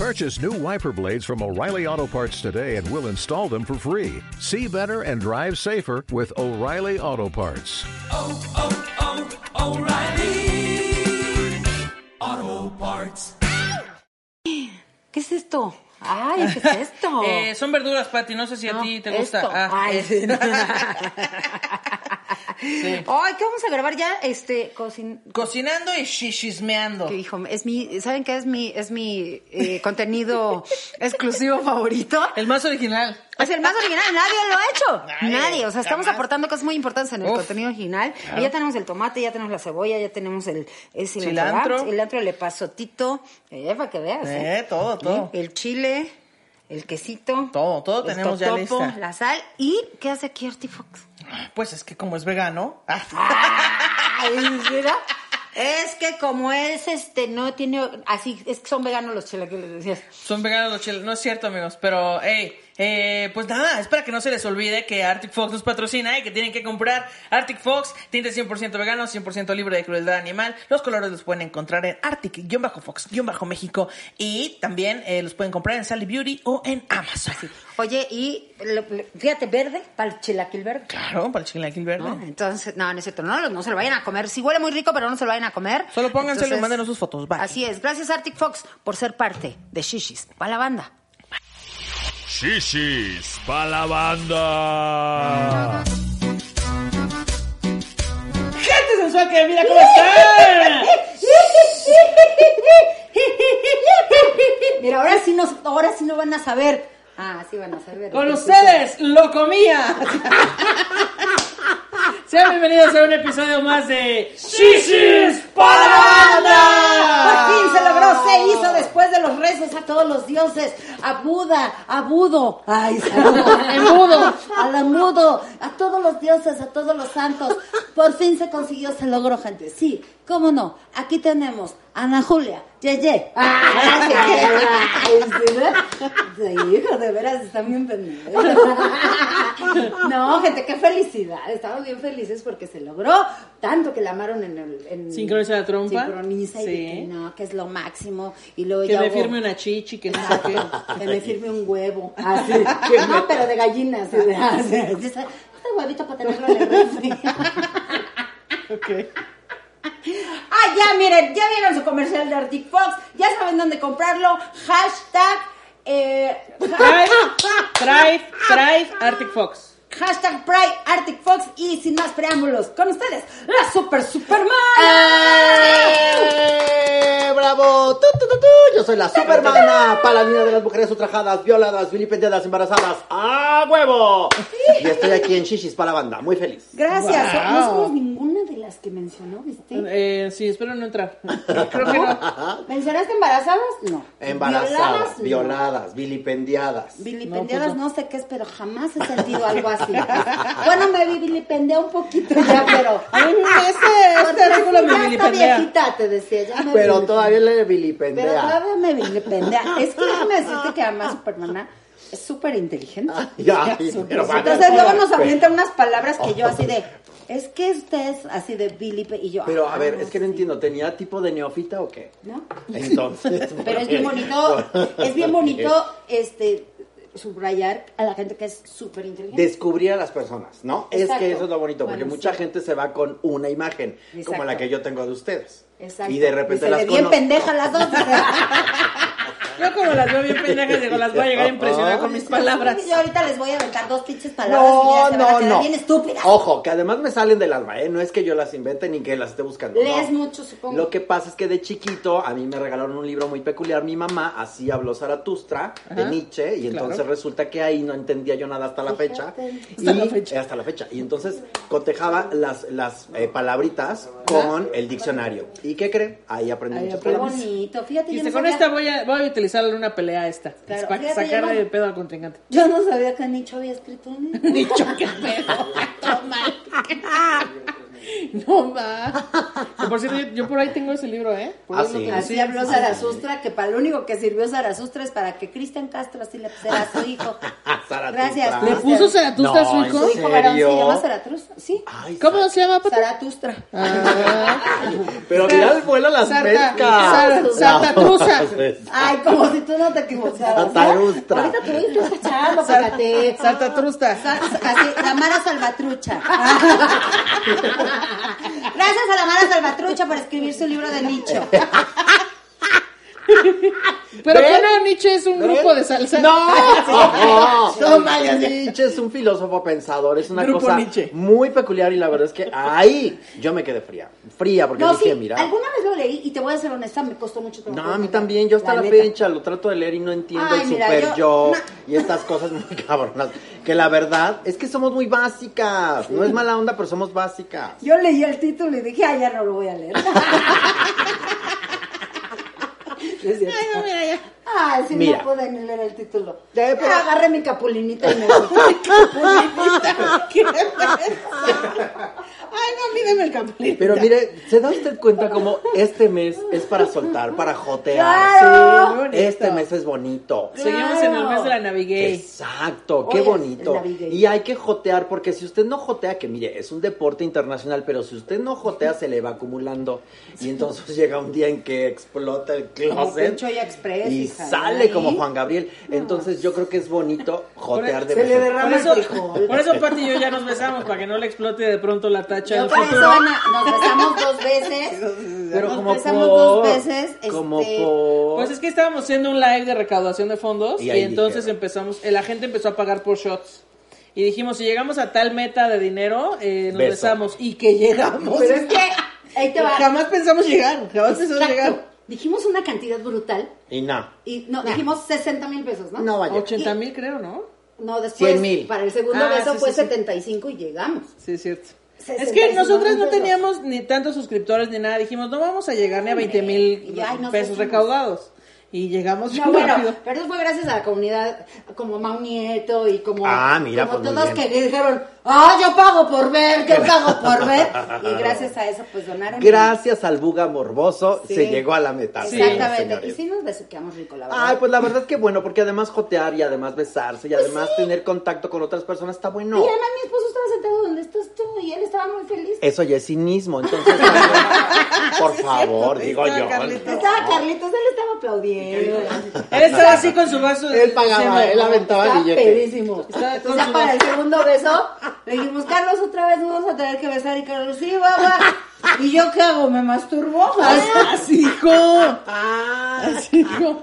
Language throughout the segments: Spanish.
Purchase new wiper blades from O'Reilly Auto Parts today and we'll install them for free. See better and drive safer with O'Reilly Auto Parts. oh, oh, oh, O'Reilly. Auto Parts. ¿Qué es esto? Ay, ¿qué es esto? Eh, son verduras, Pati. No sé si a No, ti te gusta. esto. Ah, Ay, eh. sí. Sí. Ay, ¿qué vamos a grabar ya? Este, cocin... Cocinando y shishismeando. Que hijo, es mi, ¿saben qué es mi, es mi eh, contenido exclusivo favorito? El más original. Es el más original, nadie lo ha hecho. Nadie, Nadie. O sea, estamos jamás. aportando cosas muy importantes en el Uf. contenido original. Y ya tenemos el tomate, ya tenemos la cebolla, ya tenemos el, el cilantro. ¿verdad? Cilantro, le pasotito. Eh, para que veas. ¿eh? Eh, todo, todo. El chile, el quesito. Todo, todo el tenemos ya totopo, lista. La sal. ¿Y qué hace aquí Artie Fox? Pues es que como es vegano. ah. Es que como es, este, no tiene, así, es que son veganos los chilaquiles, decías. Son veganos los chiles. No es cierto, amigos. Pero, hey, eh, pues nada, es para que no se les olvide que Arctic Fox nos patrocina y que tienen que comprar Arctic Fox, tinte 100% vegano, 100% libre de crueldad animal. Los colores los pueden encontrar en Arctic-Fox-México y también eh, los pueden comprar en Sally Beauty o en Amazon. Oye, y lo- lo- fíjate, verde, para el chilaquil verde. Claro, para el chilaquil verde. ¿no? Entonces, no, no es cierto, no, no se lo vayan a comer. Sí huele muy rico, pero no se lo vayan a comer. Solo pónganselo y mándenos sus fotos, bye. Así es. Gracias, Arctic Fox, por ser parte de Shishis. Para la banda. Shishis pa' la banda. ¡Gente sensual que mira cómo están! Mira, ahora sí, nos, ahora sí no van a saber. Ah, sí van a saber. Con ustedes, lo comía. Sean bienvenidos a un episodio más de Shishis para la banda. Por fin se logró, se hizo después a todos los dioses, a Buda, a Budo, ay, embudo, al embudo, a todos los dioses, a todos los santos. Por fin se consiguió, se logró, gente. Sí, cómo no. Aquí tenemos a Ana Julia, Yeye. Sí, hijo, de veras, están bien pendientes. No, gente, qué felicidad. Estamos bien felices porque se logró tanto que la amaron en el... En, Sincroniza la trompa. Sincroniza y de Sí. que no, que es lo máximo. Y luego Que ya me hubo- firme una chichi, que no sé qué. que me firme un huevo. Así. no, pero de gallina. Así de, así. Este huevito para tenerlo en el refri. Ok. ah, ya, miren, ya vieron su comercial de Arctic Fox. Ya saben dónde comprarlo. Hashtag. Eh, Drive, drive, drive Arctic Fox. Hashtag Pride Arctic Fox y sin más preámbulos, con ustedes, la Super Superman. ¡Eh! ¡Bravo! Yo soy la Supermana, paladina de las mujeres ultrajadas, violadas, vilipendiadas, embarazadas. ¡A huevo! Y estoy aquí en Shishis para la banda, muy feliz. Gracias. Wow. No somos ninguna de las que mencionó, ¿viste? Eh, sí, espero no entrar. Creo que no. ¿Mencionaste embarazadas? No. Embarazadas, Violadas, no. violadas, vilipendiadas. Vilipendiadas No, pues no. no sé qué es, pero jamás he sentido algo así. bueno, me vilipendié un poquito ya, pero... Ese, este artículo me Ya está vilipendea. viejita, te decía, ya me Pero vilipendea. todavía le Pero vilipendea. todavía me vilipendea. Es que déjame decirte que además Supermana es súper inteligente. Ya, pero vaya. Entonces luego nos avienta unas palabras que yo así de... Es que usted es así de vilipe y yo... Pero ah, a ver, es que no sí. entiendo, ¿tenía tipo de neófita o qué? ¿No? Entonces. Pero es bien bonito, es bien bonito este subrayar a la gente que es súper inteligente. descubrir a las personas, ¿no? Es que eso es lo bonito, porque mucha gente se va con una imagen, Exacto. como la que yo tengo de ustedes. Exacto. Y de repente se las bien pendeja las dos. Yo como las veo bien pendejas, digo, las voy a llegar a impresionar con mis palabras. Yo ahorita les voy a aventar dos pinches palabras y ya No, van a no, quedar no. bien estúpidas. Ojo, que además me salen del alma, ¿eh? No es que yo las invente ni que las esté buscando. Lees no. mucho, supongo. Lo que pasa es que de chiquito a mí me regalaron un libro muy peculiar. Mi mamá así habló Zaratustra de Nietzsche y entonces resulta que ahí no entendía yo nada hasta la fecha. Y, Hasta la fecha. eh, hasta la fecha. Y entonces cotejaba las, las eh, palabritas con el diccionario. ¿Y qué cree? Ahí aprendí muchas palabras. bonito, fíjate. yo no con sabía- esta voy a, voy a utilizar en una pelea esta. Claro, para fíjate, sacarle no- de pedo al contrincante. Yo no sabía que Nicho había escrito un libro. Dicho que pedo. No va. Por cierto, yo, yo por ahí tengo ese libro, ¿eh? Por Ah, sí. Así habló Zaratustra, que para lo único que sirvió Zaratustra es para que Cristian Castro así le pusiera a su hijo. Zaratustra. Gracias. ¿Le puso Zaratustra a su No, hijo? Su ¿En hijo varón se llama Zaratustra, sí. Ay, ¿Cómo se llama, Pati? Zaratustra. Ah. Pero mira el vuelo a las pescas. Sartatruza. Ay, como si tú no te equivocaras. Zaratustra. Ahorita tú estás escuchando. Sa- sa- Así, la Mara Salvatrucha. Gracias a la Mara Salvatrucha por escribir su libro de nicho. Pero ¿Ven? que no, Nietzsche es un ¿Ven? grupo de salsa. No, No vayas. Nietzsche es un filósofo pensador, es una Grupo cosa Nietzsche. muy peculiar y la verdad es que ahí yo me quedé fría, fría porque No, dije, sí, mira, alguna vez lo leí y te voy a ser honesta, me costó mucho trabajo. no, a mí también, yo hasta la, neta. fecha lo trato de leer y no entiendo Ay, el mira, super yo- yo, no. y estas cosas muy cabronas, que la verdad es que somos muy básicas, no es mala onda, pero somos básicas. Yo leí el título y dije, ay, ya no lo voy a leer. Es cierto. Ay, no, mira, ya. Ay, sí, Mira. no pude ni leer el título. Pero- Agarré mi capulinita y me fui. ¿Qué? Ay, Pero mire, ¿se da usted cuenta como este mes es para soltar, para jotear? ¡Claro! Sí, muy bonito. Este mes es bonito. Seguimos en el mes de la Navigay. Exacto, qué Hoy bonito. Navigate. Y hay que jotear, porque si usted no jotea, que mire, es un deporte internacional, pero si usted no jotea, se le va acumulando. Y entonces llega un día en que explota el closet. Express, y hija, sale como Juan Gabriel. Entonces yo creo que es bonito jotear de Se vez le en derrama Por eso, por eso Pati y yo ya nos besamos, para que no le explote de pronto la tacha Yo del por eso, futuro. Nos besamos dos veces. Pero nos como besamos por- dos veces. Como este, por... Pues es que estábamos haciendo un live de recaudación de fondos Y entonces dijeron. empezamos, la gente empezó a pagar por shots. Y dijimos, si llegamos a tal meta de dinero, eh, nos Beso. besamos. Y que llegamos. Pero es que, ahí te va. Jamás pensamos llegar, jamás pensamos Exacto. llegar. Dijimos una cantidad brutal Y no. y no, dijimos 60 mil pesos, ¿no? No vaya. 80 mil creo, ¿no? No, después 100 mil. para el segundo Ah, beso sí, fue sí, sí. 75 y llegamos. Sí, es cierto. Es 65 que nosotras no teníamos ni tantos suscriptores ni nada. Dijimos, no vamos a llegar ni a 20 mil pesos recaudados. Y llegamos No, bueno, rápido. pero eso fue gracias a la comunidad como Mau Nieto y como, Ah, mira, como pues todos que dijeron, ah, yo pago por ver, yo pago por ver. Y gracias a eso, pues donaron. Gracias al buga morboso Sí. se llegó a la meta. Exactamente. señores. y sí nos besuqueamos rico, la verdad. Ay, pues la verdad es que bueno, porque además jotear y además besarse y además tener contacto con otras personas está bueno. Y además mi esposo estaba sentado donde estás tú y él estaba muy feliz. Eso ya es cinismo, entonces por favor, digo Estaba yo. Carlitos. Estaba Carlitos, él estaba aplaudiendo. Él estaba así con su vaso. Él pagaba, él aventaba el Estaba billete. pedísimo. Estaba con Entonces ya su para el segundo beso, le dijimos, Carlos, otra vez nos vamos a tener que besar. Y Carlos, sí, va, va. ¿Y yo qué hago? ¿Me masturbo? Así dijo. Así dijo.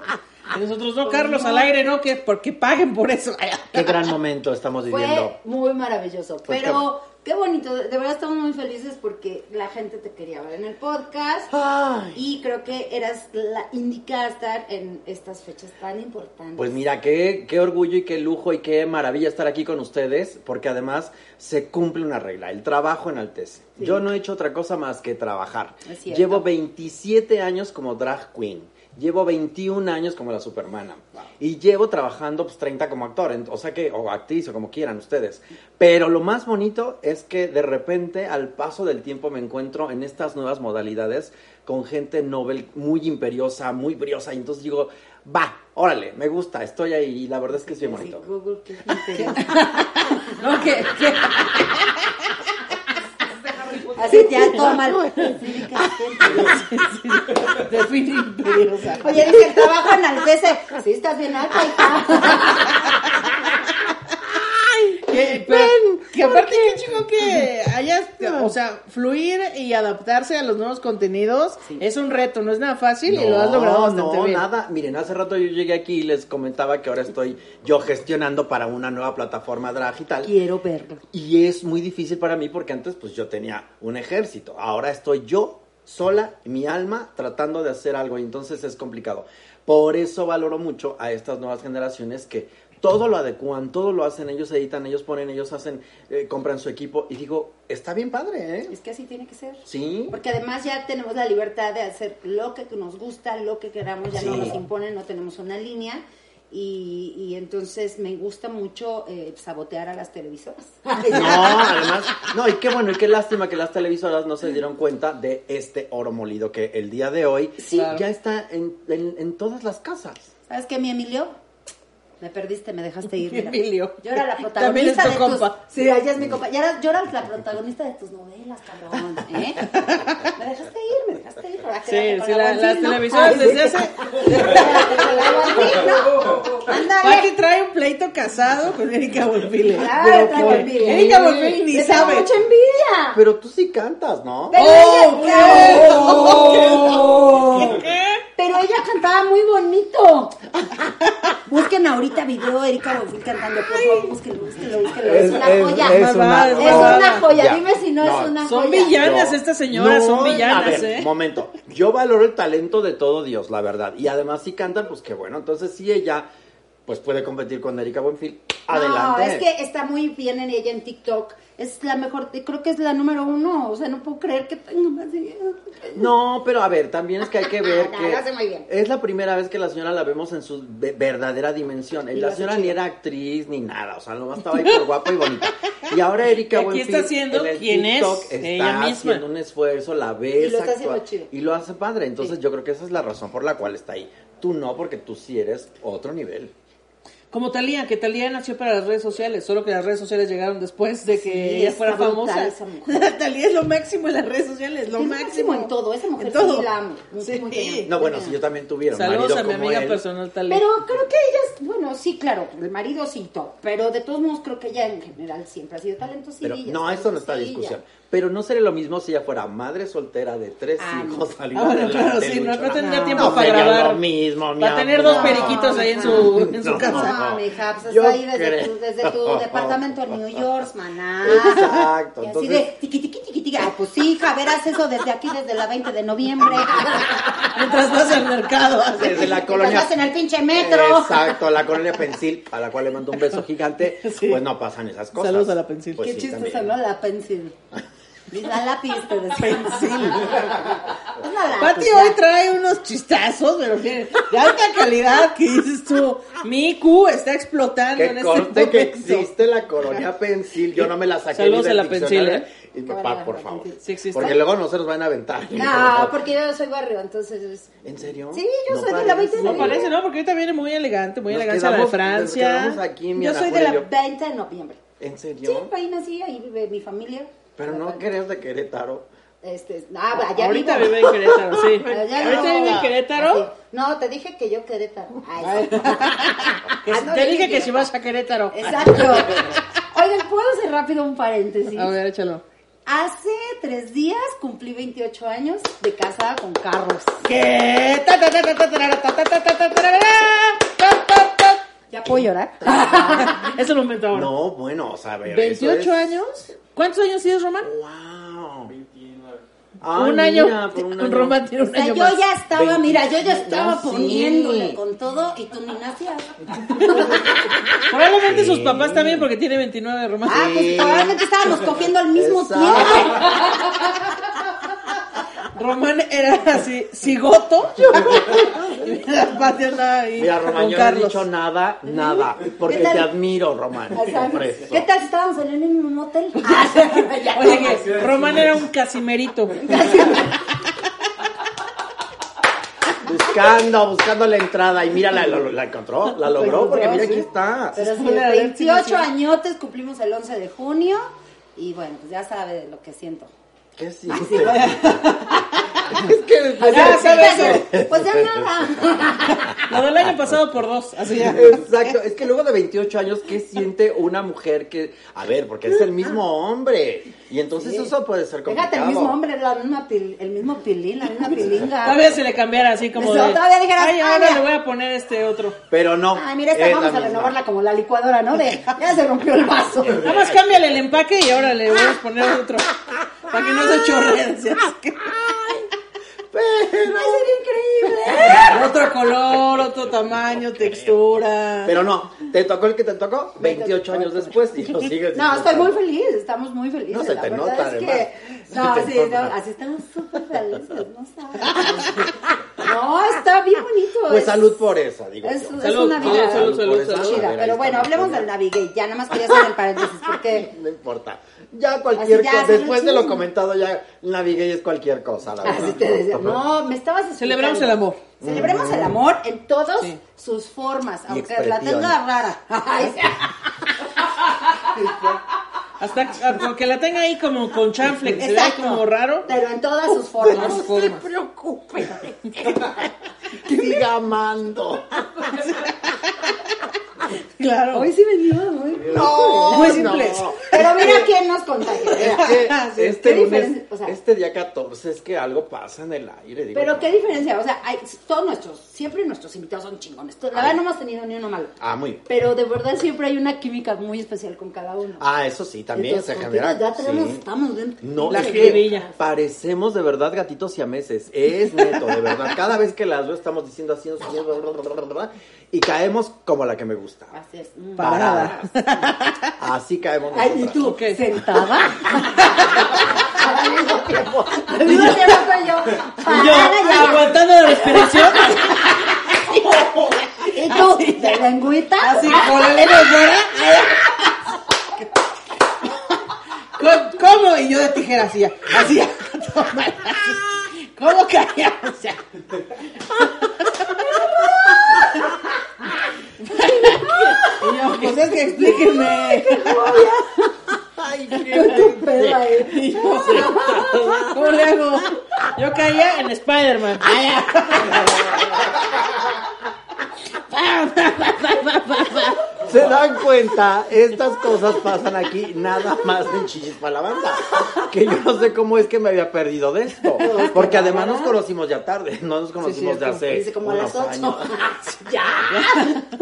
Y nosotros, no, Carlos, al aire, no, que porque paguen por eso. Qué gran momento estamos viviendo. Fue muy maravilloso. Pues pero qué bonito. De verdad estamos muy felices porque la gente te quería ver en el podcast. Ay. Y creo que eras la indicada a estar en estas fechas tan importantes. Pues mira, qué, qué orgullo y qué lujo y qué maravilla estar aquí con ustedes, porque además se cumple una regla, el trabajo enaltece. Sí. Yo no he hecho otra cosa más que trabajar. Llevo 27 años como drag queen. Llevo 21 años como la supermana. Y llevo trabajando pues 30 como actor, o sea que, o actriz, o como quieran ustedes. Pero lo más bonito es que de repente, al paso del tiempo, me encuentro en estas nuevas modalidades con gente novel muy imperiosa, muy briosa. Y entonces digo, va, órale, me gusta, estoy ahí. Y la verdad es que es bien bonito. Google, ¿qué? No, que- Así ya imperiosa. Oye, dice, el trabajo enaltece. Sí, estás bien alta, hija. Que, pero- que aparte qué chico que hayas, o sea, fluir y adaptarse a los nuevos contenidos es un reto, no es nada fácil y lo has logrado bastante no, bien. nada. Miren, hace rato yo llegué aquí y les comentaba que ahora estoy yo gestionando para una nueva plataforma drag y tal. Quiero verlo. Y es muy difícil para mí porque antes pues yo tenía un ejército. Ahora estoy yo sola, mi alma, tratando de hacer algo y entonces es complicado. Por eso valoro mucho a estas nuevas generaciones que todo lo adecúan, todo lo hacen, ellos editan, ellos ponen, ellos hacen, eh, compran su equipo y digo, está bien padre, ¿eh? Es que así tiene que ser. Sí. Porque además ya tenemos la libertad de hacer lo que nos gusta, lo que queramos, ya no nos imponen, no tenemos una línea. y, y entonces me gusta mucho eh, sabotear a las televisoras. No, además, no, y qué bueno, y qué lástima que las televisoras no se dieron cuenta de este oro molido que el día de hoy Sí. ya está en, en- en todas las casas. ¿Sabes qué, mi Emilio? Me perdiste, me dejaste ir. mira. Emilio. Yo era la También es protagonista tu de tus... compa. Sí, ella es mi compa. Ya era- yo era la protagonista de tus novelas, cabrón. ¿eh? Me dejaste ir, me dejaste ir. Ahora Sí, sí, la las ¿no? televisoras Ay, desde hace... Pati trae un pleito casado con Erika Bonfil. Claro, traigo envidia. Erika Bonfil ni sabe. mucha envidia. Pero tú sí cantas, ¿no? Oh, ¿Qué? Ella cantaba muy bonito. Busquen ahorita video de Erika Bonfil cantando, por favor, búsquenlo, búsquenlo, búsquenlo. Es, una joya. es una- Es mamada. una joya, Ya. dime si no, No, es una Son joya. villanas Yo- estas señoras, No, son villanas, a ver, ¿eh? Momento, yo valoro el talento de todo Dios, la verdad. Y además si cantan, pues qué bueno. Entonces si ella pues puede competir con Erika Buenfil, adelante. No, es que está muy bien en ella en TikTok. Es la mejor, creo que es la número uno. O sea, no puedo creer que tenga más seguidores. No, pero a ver, también es que hay que ver No, que hace muy bien. es la primera vez que la señora la vemos en su ve- verdadera dimensión. Y la señora ni era actriz ni nada, o sea, nomás estaba ahí por guapa y bonita. Y ahora Erika Aquí Buenfil está haciendo en el quién es TikTok ella está misma. haciendo un esfuerzo, la ves Y lo está haciendo actuar, chido. y lo hace padre. Entonces yo creo que esa es la razón por la cual está ahí. Tú no, porque tú sí eres otro nivel. Como Talía, que Talía nació para las redes sociales, solo que las redes sociales llegaron después de que Sí, ella fuera famosa. Talía es lo máximo en las redes sociales, lo Es máximo. en todo, esa mujer En todo. sí la amo. Sí. No, bueno, si yo también tuviera un Saludos marido a mi como amiga él, personal Talía. Pero creo que ella es, bueno, sí, claro, el marido sí, todo, pero de todos modos creo que ella en general siempre ha sido talentosilla. Pero no, eso no está en discusión. Pero no sería lo mismo si ella fuera madre soltera de tres Ah, no. hijos salida Ah, bueno, de claro, la sí, no, no tendría tiempo no para sería grabar. lo mismo, mi Para tener dos periquitos ahí en su, en su No. casa. No, mija, pues Yo está ahí desde creo. tu, desde tu departamento en New York, maná. Exacto, Y así entonces- de tiqui, tiqui, tiqui, tiqui. Ay, pues sí, hija, verás eso desde aquí, desde la 20 de noviembre. Mientras vas al mercado. así. Desde la Mientras colonia. vas en el pinche metro. Exacto, la colonia Pensil, a la cual le mando un beso gigante. Sí. Pues no pasan esas cosas. Saludos a la Pensil. Pues Qué sí, chistoso, también. ¿no? La pencil. La lápiz, te decía. Es una lápiz, Pati hoy trae unos chistazos, pero que de alta calidad, que dices tú, mi IQ está explotando en este corte que momento. existe la colonia Pensil. Yo no me la saqué Saludos a la Pensil. ¿eh? Y, papá, por favor. Sí existe. Porque luego no se nos van a aventar. No, porque yo soy barrio, entonces. es- ¿En serio? Sí, yo No soy de la parece. 20 de No noviembre. parece, ¿no? Porque ahorita viene muy elegante, muy Nos elegante la de Francia. Aquí, Yo soy de la y yo. 20 de noviembre. ¿En Sí, serio? ahí nací, ahí vive mi familia. Pero no que eres de Querétaro. Este, ah, allá Ahorita vivo. vive en Querétaro, sí. Allá Ahorita vive en Querétaro. Así. No, te dije que yo Querétaro. Ay, sí. Que Ah, no, te dije que si vas a Querétaro. Exacto. Oigan, ¿puedo hacer rápido un paréntesis? A ver, échalo. Hace tres días cumplí 28 años de casada con Carlos. ¿Qué? ¿Ya puedo llorar? Es el momento ahora. No, bueno, o sea, a ver. eso 28 es- años. ¿Cuántos años tienes, Román? ¡Wow! 29. un año. Un Román tiene O un sea, año yo más. ya estaba, mira, yo ya 20, estaba ya sí. poniéndole con todo y tú ni nacías. Probablemente Sí. sus papás también, porque tiene 29, Román. Ah, pues Sí. probablemente estábamos cogiendo al mismo Exacto. tiempo. Román era así, cigoto. y la Pati andaba ahí Mira, Román, yo no he dicho nada, nada. Porque te admiro, Román. Por. ¿Qué tal si estábamos en el mismo motel? Ya Oye, que Román era un casimerito. Buscando, buscando la entrada. Y mira, la, la, la encontró, la logró, encontró, porque mira, aquí está. Pero sí, Ponle a ver si no 28 sé. añotes cumplimos el 11 de junio y bueno, pues ya sabe lo que siento. ¿Qué sí? es que Ya sabes. Pues ya nada. Lo del año pasado por dos, así ya. Exacto, es que luego de 28 años, ¿qué siente una mujer que, a ver, porque es el mismo hombre? Y entonces Sí. eso puede ser complicado. Fíjate, el mismo hombre, la misma pil- el mismo pilín, la misma pilinga. Todavía se le cambiara así como Eso, de. todavía dijeras, Ay, ah, ahora ya". le voy a poner este otro. Pero no. Ay, mira, esta es vamos a misma. renovarla como la licuadora, ¿no? De, ya se rompió el vaso. Nada más cámbiale el empaque y ahora le voy a poner otro. Para que no se chorree. Pero, Ay, sería increíble. Otro color, otro tamaño, textura. Pero no, te tocó el que te tocó 28 años después y lo sigues No, estoy muy feliz, estamos muy felices. No, se te nota, es que. No, sí, no, así estamos súper felices, no sabes. No, está bien bonito. Pues es- salud por esa, digo Es, yo. es Salud, una vida salud, Pero bueno, hablemos del Navigate. Ya nada más quería hacer el paréntesis porque. No importa. Ya cualquier Así ya, cosa, después de lo comentado, ya navegué y es cualquier cosa, la verdad. Así te decía. No, me estabas explicando. Celebramos el amor. Celebremos el amor en todas Sí. sus formas, Y aunque la tenga rara. Ay. Hasta porque la tenga ahí como con chanfle, que se vea como raro. Pero en todas sus formas. sus formas. No se preocupe. Siga amando. Claro. Hoy sí venimos muy No, Muy no. simples. Pero mira quién nos contagia. Es que este, ¿qué lunes- diferencia? O sea, este día 14 es que algo pasa en el aire. digo Pero qué diferencia, o sea, hay, todos nuestros, siempre nuestros invitados son chingones. La verdad no hemos tenido ni uno malo. Ah, muy bien. Pero de verdad siempre hay una química muy especial con cada uno. Ah, eso sí, también Entonces, se genera. Ya tenemos, sí. estamos dentro. No, La es jiribilla. que parecemos de verdad gatitos y meses. Es neto, de verdad. Cada vez que las veo estamos diciendo así, nos y caemos como la que me gusta. Así es. Mm. Parada. Así caemos Ay, ¿y nosotras. tú? ¿Qué? ¿Sentada? Al mismo tiempo. Al mismo tiempo soy yo. Yo Parada ya. aguantando la respiración, ¿Y tú? ¿De lengüita? así con la lengua. ¿Cómo-. Y yo de tijera así, así. ¿Cómo caía? O sea, y yo, pues es que explíquenme. Ay, tu pedo ahí. ¿Cómo le hago? Yo caía en Spider-Man. ¿Se dan cuenta? Estas cosas pasan aquí nada más en Chichis para la banda. Que yo no sé cómo es que me había perdido de esto. Porque además nos conocimos ya tarde. No nos conocimos de cierto. hace Dice como a las unos ocho. años. ya.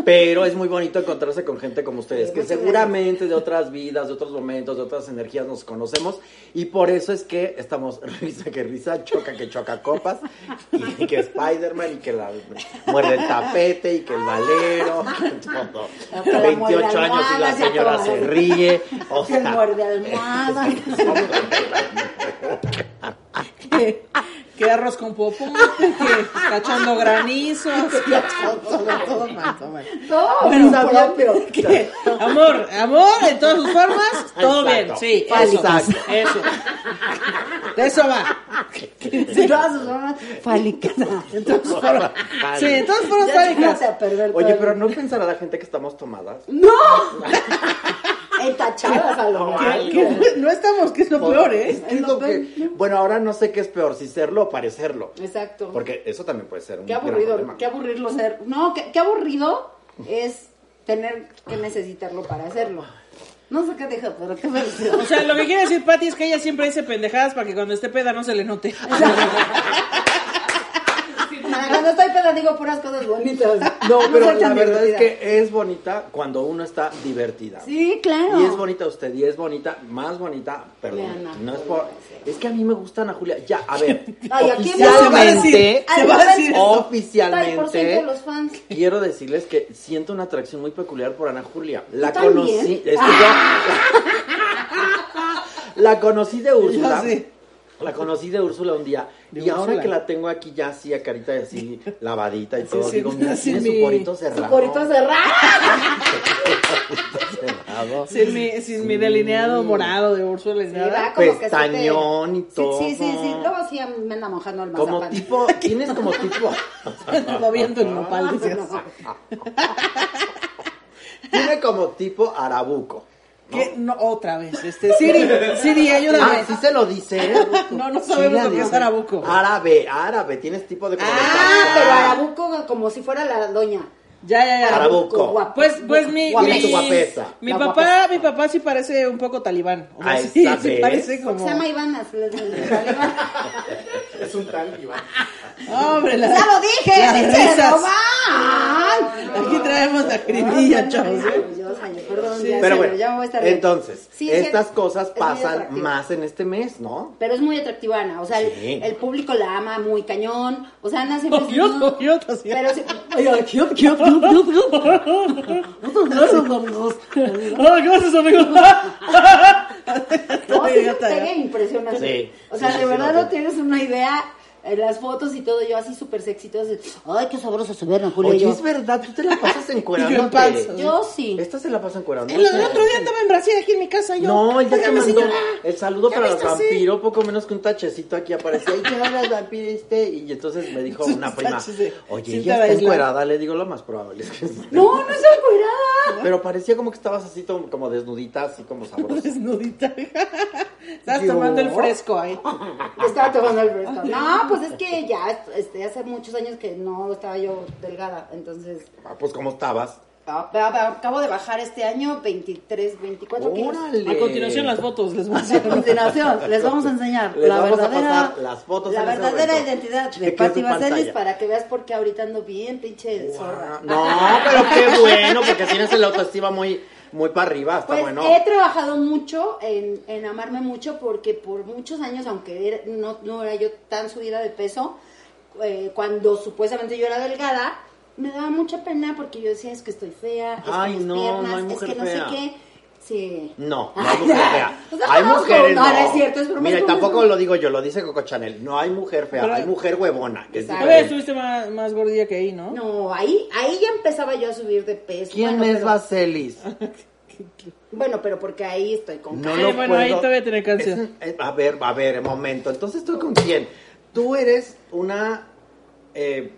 Pero es muy bonito encontrarse con gente como ustedes, que seguramente de otras vidas, de otros momentos, de otras energías nos conocemos. Y por eso es que estamos risa que risa, choca que choca copas. Y que Spider-Man, y que la muerde el tapete, y que el valero, que todo. Que la muerde 28 años y la almohadas, señora se ríe. O sea, muerde almohada. Que, arroz con popó, que cachando granizos. Todo, todo mal, todo mal. Todo propio. Que, amor, amor en todas sus formas, todo bien, sí, eso, Exacto. eso. De eso va. Sí, todas sus formas fálicas. Entonces, fueron- sí, en todas fueron Ya fálicas. Oye, todo. pero no pensará la gente que estamos tomadas. ¡No! Entachadas a lo. Ay, Que no, estamos, que es lo peor, Es ¿eh? que es lo que- bueno, ahora no sé qué es peor, si serlo o parecerlo. Exacto. Porque eso también puede ser un Qué gran aburrido, problema. qué aburrido ser. No, qué, qué aburrido es tener que necesitarlo para hacerlo. No sé qué dijo, pero qué felicidad. O sea, lo que quiere decir Patty es que ella siempre dice pendejadas para que cuando esté peda no se le note. Peda digo puras cosas bonitas. No, pero la verdad es que es bonita cuando uno está divertida. Sí, claro. Y es bonita usted, y es bonita, más bonita, perdón. Vean, No es por. Es que a mí me gusta Ana Julia. Ya, a ver. Ay, a oficialmente. va a decir. Oficialmente. de los fans. Quiero decirles que siento una atracción muy peculiar por Ana Julia. La conocí. Es que yo. La conocí de Úrsula. La conocí de Úrsula un día. De y ahora que la tengo aquí ya así a carita y así lavadita y Sí, todo, sí, digo, mira, sí, tiene mi- su porito cerrado. Su corito cerrado. cerrado. Sin mi, sin mi delineado morado de Úrsula y Sí, nada. va como que se te- Pestañón y todo. Sí, sí, sí, sí. Luego sí me anda mojando el Como mazapán. tipo, tienes como tipo. Moviendo el nopal. Tiene como tipo arabuco. ¿Qué? No, otra vez. Este, Siri, Siri, ayúdame. Ah, sí se lo dice. No, no sabemos Sí, lo que es arabuco. Árabe, árabe, tienes tipo de Ah, pero arabuco como si fuera la doña. Ya, ya, ya. Arabuco. guapo. Pues, pues mi, mi, guapesa. mi La papá, mi papá sí parece un poco talibán. O sea, sí, sí parece como. se llama Iván. Es un talibán. Hombre, la, ¡Ya lo dije! las ¡Pinche risas. Aquí traemos la jiribilla, No, chavos. ¿eh? perdón, ya, Pero bueno, ya me voy a estar bien. entonces, Sí, es estas cosas es pasan más en este mes, ¿no? Pero es muy atractiva Ana, o sea, el- Sí. el, público la ama muy cañón, o sea, Ana siempre... Oh, yo. Pero. Muchas gracias. No, ya. impresionante. O sea, de verdad no tienes una idea. Las fotos y todo, yo así súper sexy, todo así, ay, qué sabroso se ve, ¿no, Julia? Oye, yo, es verdad, tú te la pasas encuerándote. en panza. yo sí. Esta se la pasa encuerando. El, el otro día andaba en Brasil aquí en mi casa. Yo, No, ya te "Óigame, mandó señora". el saludo ¿Ya para así? vampiros, poco menos que un tachecito aquí aparecía. ¿Y qué hablas, vampiro este? Y entonces me dijo una prima, oye, cinta ella está encuerada. Le digo, lo más probable es que sí. No, no es encuerada. Pero parecía como que estabas así como, como desnudita, así como sabrosa. Desnudita. Estabas tomando el fresco ahí. Estaba tomando el fresco. No, pues es que ya, este, hace muchos años que no estaba yo delgada, entonces... Ah, pues, ¿cómo estabas? ah, pero- pero Acabo de bajar este año 23, 24 kilos. Órale. A continuación las fotos les voy a A decir. continuación, les vamos a enseñar Les la vamos a verdadera, pasar las fotos la verdadera identidad de Patti pantalla. para que veas por qué ahorita ando bien pinche zorra. No, pero qué bueno, porque tienes el autoestima muy, muy para arriba, está Pues bueno. he trabajado mucho en, en amarme mucho porque por muchos años, aunque era- no, no era yo tan subida de peso, eh, cuando supuestamente yo era delgada, me daba mucha pena porque yo decía, es que estoy fea, es Ay, que mis no, piernas, no es que no fea. sé qué. Sí. No, no hay mujer fea. Hay mujeres, no, no. no es cierto, es broma, Mira, es tampoco lo digo yo, lo dice Coco Chanel. No hay mujer fea, Pero- hay mujer huevona. que es estuviste más, más gordilla que ahí, ¿no? No, ahí, ahí ya empezaba yo a subir de peso. ¿Quién Bueno, es Vaselis? Bueno, pero porque ahí estoy con No lo bueno, ahí puedo- todavía tiene cáncer. Es- es- a ver, a ver, momento. Entonces, ¿tú con quién? Tú eres una... eh,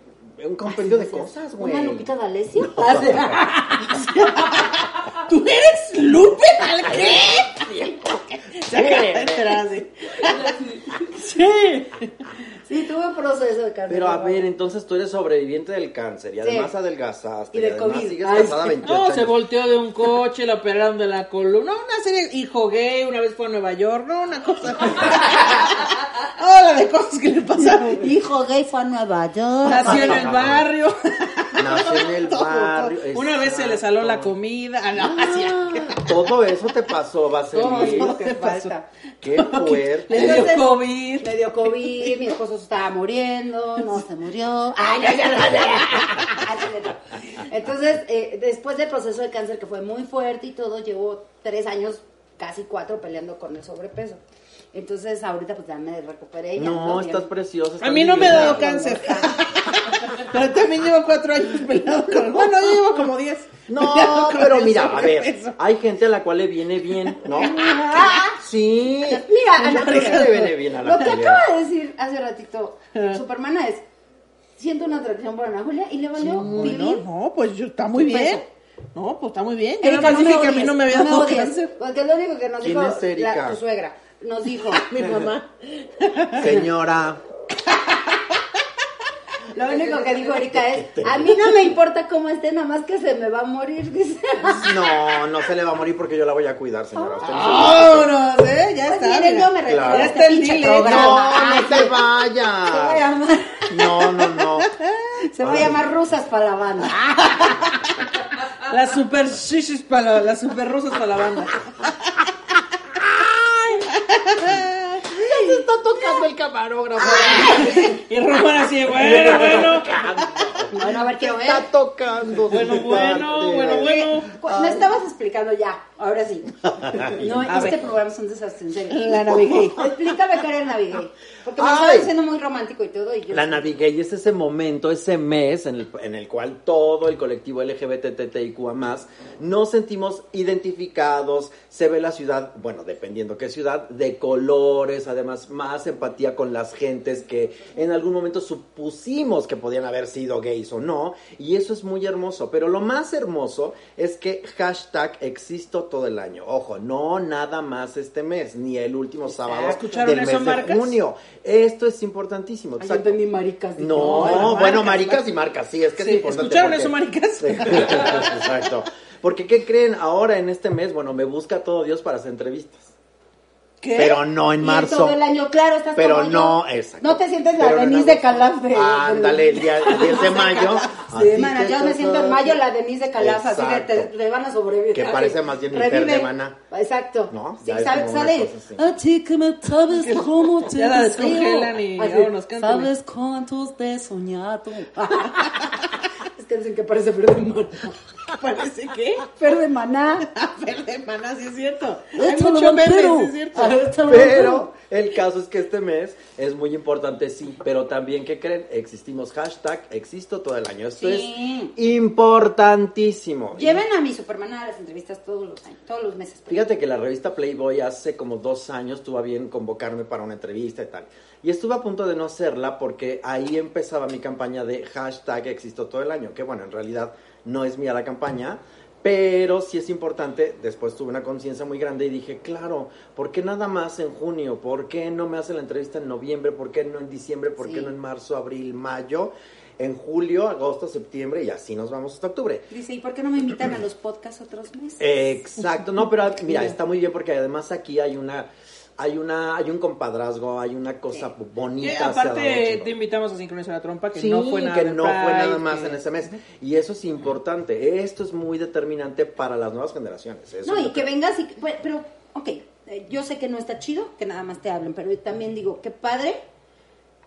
un compendio de cosas, güey. ¿Una Lupita D'Alessio? ¿Tú eres Lupe? ¿Al qué? Sí. Sí, tuve un proceso de cáncer. Pero a ver, entonces tú eres sobreviviente del cáncer y además Sí. adelgazaste. Y del COVID. sigues Ay, casada sí. 28 No, años. se volteó de un coche, la operaron de la columna. No, una serie, hijo gay, una vez fue a Nueva York, no, una cosa. Hola de cosas que le pasaron. Hijo gay fue a Nueva York. Nació en el barrio. Nació en el Todo, barrio. todo. Una vez se le saló la comida. Ah, no, así. Todo eso te pasó, Vaselis. Todo eso lo que te pasó. falta. Qué fuerte. Le dio Entonces, COVID. Me dio COVID, mi esposo se estaba muriendo, no se murió. Ay, ya, ya, ya, ya. Entonces, eh, después del proceso de cáncer que fue muy fuerte y todo, llevo tres años, casi cuatro, peleando con el sobrepeso. Entonces, ahorita pues ya me recuperé. ya No, ando estás preciosa. A mí no me ha dado cáncer. Pero también llevo cuatro años peleado con. Bueno, yo llevo como diez. No, pero mira, a ver, hay gente a la cual le viene bien, ¿no? Sí. Mira, Ana, ¿Por qué le viene bien a la lo que acaba de decir hace ratito Superman es, siento una atracción por Ana Julia y le valió No, vivir. no, pues yo, está muy bien. peso. No, pues está muy bien. Yo Erika, no me que a mí no me había dado cáncer. Porque lo único que nos ¿Quién dijo es Erika? la- tu suegra, nos dijo, Mi mamá. Señora, lo único que dijo Erika es, a mí no me importa cómo esté, nada más que se me va a morir, dice. no, no se le va a morir porque yo la voy a cuidar, señora. Usted no se- Vámonos, ¿eh? Ya Pues está. miren, yo me Claro. Ya este está el dile. No, no se Se va vaya. a llamar, No, no, no. se va a llamar rusas para la banda. Las super shishis para la- las super rusas para la banda. Se está tocando el camarógrafo. Y Román así, bueno, bueno. Bueno, a ver, quiero ver. Está tocando. Bueno, bueno, bueno, bueno. Me estabas explicando ya, ahora sí. No, este programa es un desastre, en serio. La navigué. Explícame qué era el Navigay. Porque me estaba diciendo muy romántico y todo. Y yo, La Navigay es ese momento, ese mes en el, en el cual todo el colectivo LGBTTIQA nos sentimos identificados, se ve la ciudad, bueno, dependiendo qué ciudad, de colores, además más empatía con las gentes que en algún momento supusimos que podían haber sido gays o no, y eso es muy hermoso, pero lo más hermoso es que hashtag existo todo el año, ojo, no nada más este mes, ni el último sábado ¿Escucharon del mes de junio, esto es importantísimo. Ay, yo exacto. entendí maricas. dije, No, no, bueno, maricas y marcas, sí, es que Sí, es importante. ¿escucharon porque- eso, maricas? Sí, Exacto. Porque, ¿qué creen? Ahora en este mes, bueno, me busca todo Dios para hacer entrevistas. ¿Qué? pero no en Y marzo. todo el año, claro, estás Pero como no, yo. exacto. No te sientes la Denise de. Calaf de... Ándale, el día el 10 de mayo. Sí, mana, yo me siento en mayo la Denise de Calaf, así de te, te van a sobrevivir. Que parece más bien mi Revive. Fer de Maná. Exacto. ¿No? Sí, sale, sale. A ti que me sabes cómo te Ya la descongelan y vámonos, cántale. Sabes cuántos te he soñado. es que dicen que parece de Maná. Parece que. Fer de Maná. Verde, maná, sí es cierto. Hay mucho meme, vampiro. sí es cierto. Pero el caso es que este mes es muy importante, sí, pero también, ¿qué creen? Existimos hashtag, existo todo el año. Esto Sí. es importantísimo. Lleven a mi Superman a las entrevistas todos los años, todos los meses. Fíjate que la revista Playboy hace como dos años tuvo a bien convocarme para una entrevista y tal. Y estuve a punto de no hacerla porque ahí empezaba mi campaña de hashtag existo todo el año. Que bueno, en realidad no es mía la campaña, pero sí es importante. Después tuve una conciencia muy grande y dije, claro, ¿por qué nada más en junio? ¿Por qué no me hacen la entrevista en noviembre? ¿Por qué no en diciembre? ¿Por qué no en marzo, abril, mayo? En julio, agosto, septiembre y así nos vamos hasta octubre. Dice, ¿y por qué no me invitan a los podcasts otros meses? Exacto, no, pero mira, está muy bien porque además aquí hay una, hay una, hay un compadrazgo, hay una cosa Que bonita. dado aparte te invitamos a sincronizar la trompa, que Sí, no fue nada que no fue nada Pride, más que- en ese mes. Y eso es importante. Esto es muy determinante para las nuevas generaciones. Eso No, y lo que vengas y... bueno, Pero, ok, eh, yo sé que no está chido que nada más te hablen, pero también digo, qué padre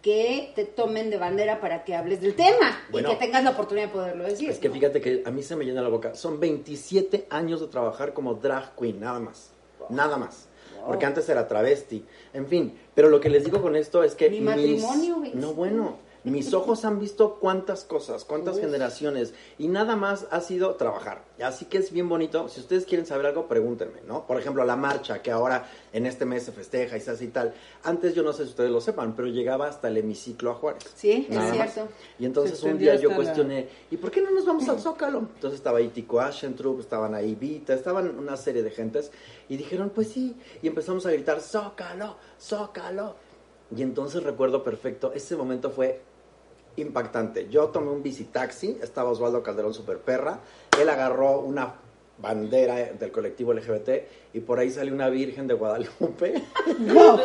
que te tomen de bandera para que hables del tema Bueno. y que tengas la oportunidad de poderlo decir. Es que ¿no? fíjate que a mí se me llena la boca. Son 27 años de trabajar como drag queen, nada más. Nada más. Porque antes era travesti. En fin, pero lo que les digo con esto es que... Mi mis- matrimonio, 27. No, bueno. Mis ojos han visto cuántas cosas, cuántas generaciones. Y nada más ha sido trabajar. Así que es bien bonito. Si ustedes quieren saber algo, pregúntenme, ¿no? Por ejemplo, la marcha que ahora en este mes se festeja y se hace y tal. Antes yo no sé si ustedes lo sepan, pero llegaba hasta el hemiciclo a Juárez. Sí, es más. cierto. Y entonces un día yo la- cuestioné, ¿y por qué no nos vamos al Zócalo? Entonces estaba ahí Tico Aschentrup, estaban ahí Vita, estaban una serie de gentes y dijeron, pues sí, y empezamos a gritar, Zócalo, Zócalo. Y entonces recuerdo perfecto, ese momento fue impactante. Yo tomé un bicitaxi, estaba Osvaldo Calderón super perra, él agarró una bandera del colectivo LGBT y por ahí salió una virgen de Guadalupe. No,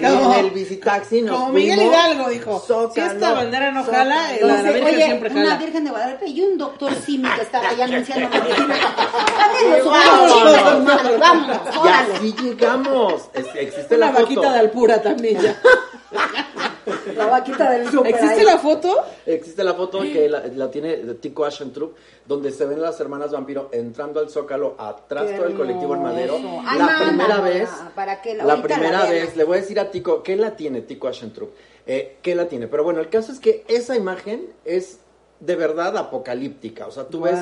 y en el bicitaxi nos Como Miguel Hidalgo dijo, Zócalo, si esta bandera no jala, la, la Dice, Virgen oye, siempre una jala. Virgen de Guadalupe y un doctor Simi que estaba allá anunciando medicina. Vámonos, Vámonos. Y así llegamos. Es- existe Una la foto. vaquita de Alpura también ya. La vaquita del súper. ¿Existe ahí. la foto? Existe la foto que la, la tiene Tico Aschentrup, donde se ven las hermanas vampiro entrando al zócalo atrás Qué todo el colectivo en madero. Ay, la primera vez, para que la- la primera vez, le voy a decir a Tico, ¿qué la tiene Tico Aschentrup? Eh, ¿Qué la tiene? Pero bueno, el caso es que esa imagen es de verdad apocalíptica. O sea, tú ves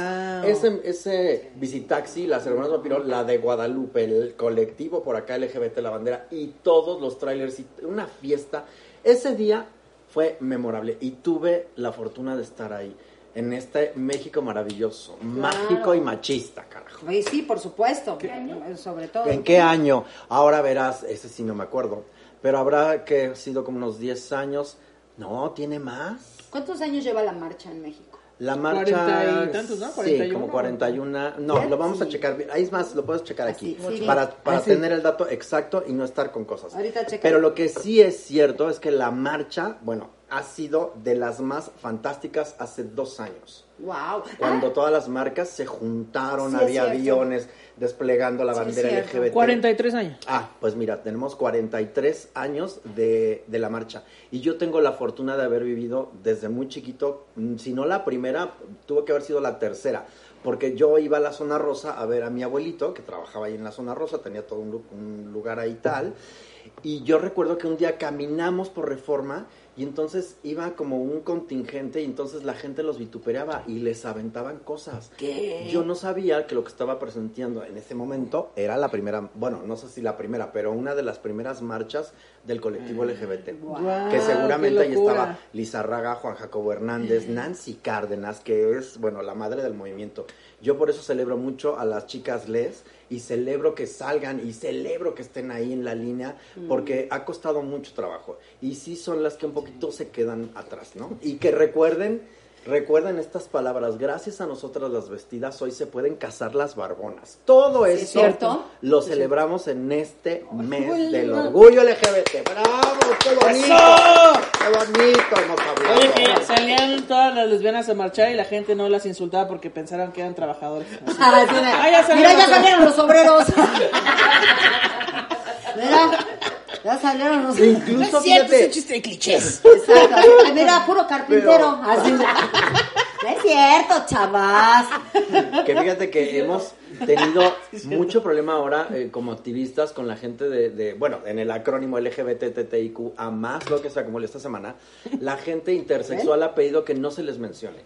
ese, ese visitaxi, las hermanas vampiro, la de Guadalupe, el colectivo por acá LGBT, la bandera y todos los trailers y una fiesta. Ese día fue memorable y tuve la fortuna de estar ahí. En este México maravilloso, mágico y machista, carajo. Ay, sí, por supuesto. Sobre todo. ¿En qué año? Ahora verás, ese sí no me acuerdo, pero habrá que ha sido como unos 10 años. No, tiene más. ¿Cuántos años lleva la marcha en México? La marcha. Cuarenta y tantos, ¿no? Sí, 41. como 41. No, lo vamos a checar. Ahí es más, lo puedes checar aquí. Así, sí. Para, para Así. tener el dato exacto y no estar con cosas. Ahorita checa. Pero lo que sí es cierto es que la marcha, bueno, ha sido de las más fantásticas hace dos años. Wow. Cuando todas las marcas se juntaron, Sí, había aviones desplegando la Sí, bandera cierto. LGBT. 43 años. Ah, pues mira, tenemos 43 años de, de la marcha. Y yo tengo la fortuna de haber vivido desde muy chiquito, mm, si no la primera, tuvo que haber sido la tercera. Porque yo iba a la zona rosa a ver a mi abuelito, que trabajaba ahí en la zona rosa, tenía todo un, un lugar ahí tal. Y yo recuerdo que un día caminamos por reforma y entonces iba como un contingente y entonces la gente los vituperaba y les aventaban cosas. ¿Qué? Yo no sabía que lo que estaba presentando en ese momento era la primera, bueno, no sé si la primera, pero una de las primeras marchas del colectivo LGBT. Guau, que seguramente ahí estaba Lizarraga, Juan Jacobo Hernández, Nancy Cárdenas, que es, bueno, la madre del movimiento. Yo por eso celebro mucho a las chicas les y celebro que salgan y celebro que estén ahí en la línea porque ha costado mucho trabajo. Y sí son las que un poquito se quedan atrás, ¿no? Y que recuerden Recuerden estas palabras, gracias a nosotras las vestidas hoy se pueden casar las barbonas. Todo Sí, es eso cierto. lo celebramos en este mes del orgullo LGBT. ¡Bravo! ¡Qué bonito! ¡Qué bonito hemos hablado! Oye, que salían todas las lesbianas a marchar y la gente no las insultaba porque pensaran que eran trabajadores. Así. Ah, sí, ya salieron Mira, ya los- salieron los obreros. Mira, ya salieron los. Incluso, No es cierto, fíjate, es un chiste de clichés. Exacto. Ay, Mira, puro carpintero. Pero- Así. No es cierto, chavas. que fíjate que hemos tenido mucho problema ahora eh, como activistas con la gente de, de- bueno, en el acrónimo LGBTTIQ a más lo que sea como esta semana, la gente intersexual ha pedido que no se les mencione.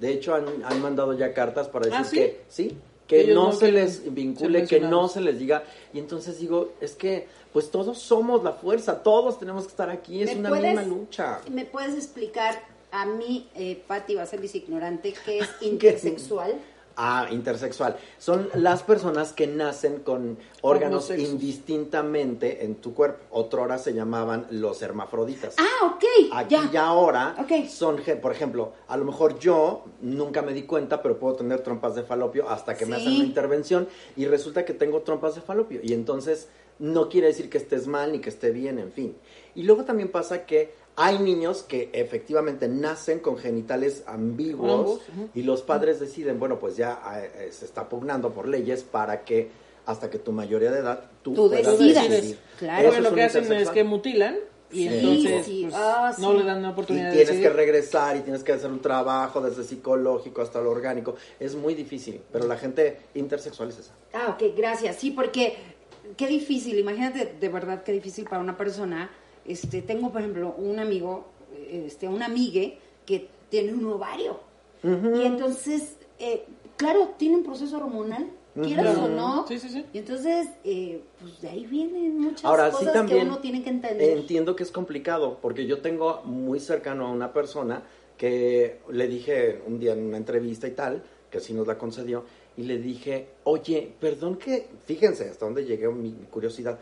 De hecho, han, han mandado ya cartas para decir ¿Ah, sí? que sí, que Ellos no, no se les ser vincule, que no se les diga. Y entonces digo, es que pues todos somos la fuerza, todos tenemos que estar aquí, es ¿Me una puedes- misma lucha. ¿Me puedes explicar a mí, eh, Patti Baselis ignorante, qué es intersexual? Ah, intersexual. Son las personas que nacen con órganos indistintamente en tu cuerpo. Otrora se llamaban los hermafroditas. Ah, ok. Aquí ya. ya, ahora Ok. son, por ejemplo, a lo mejor yo nunca me di cuenta, pero puedo tener trompas de falopio hasta que me hacen una intervención y resulta que tengo trompas de falopio. Y entonces no quiere decir que estés mal ni que esté bien, en fin. Y luego también pasa que hay niños que efectivamente nacen con genitales ambiguos y los padres deciden, bueno, pues ya eh, eh, se está pugnando por leyes para que hasta que tu mayoría de edad tú, Tú puedas decidas. decidir. Claro. Lo que hacen es que mutilan y Sí, entonces sí. pues, Ah, no le dan una Y oportunidad de tienes que regresar y tienes que hacer un trabajo desde psicológico hasta lo orgánico. Es muy difícil, pero la gente intersexual es esa. Ah, ok, gracias. Sí, porque qué difícil, imagínate de verdad qué difícil para una persona. Este, tengo, por ejemplo, un amigo, este, una amigue que tiene un ovario. Y entonces, eh, claro, tiene un proceso hormonal, quieras o no. Sí, sí, sí. Y entonces, eh, pues de ahí vienen muchas Ahora, sí cosas también que uno tiene que entender. entiendo que es complicado, porque yo tengo muy cercano a una persona que le dije un día en una entrevista y tal, que sí nos la concedió, y le dije, oye, perdón que, fíjense hasta dónde llegué mi, mi curiosidad,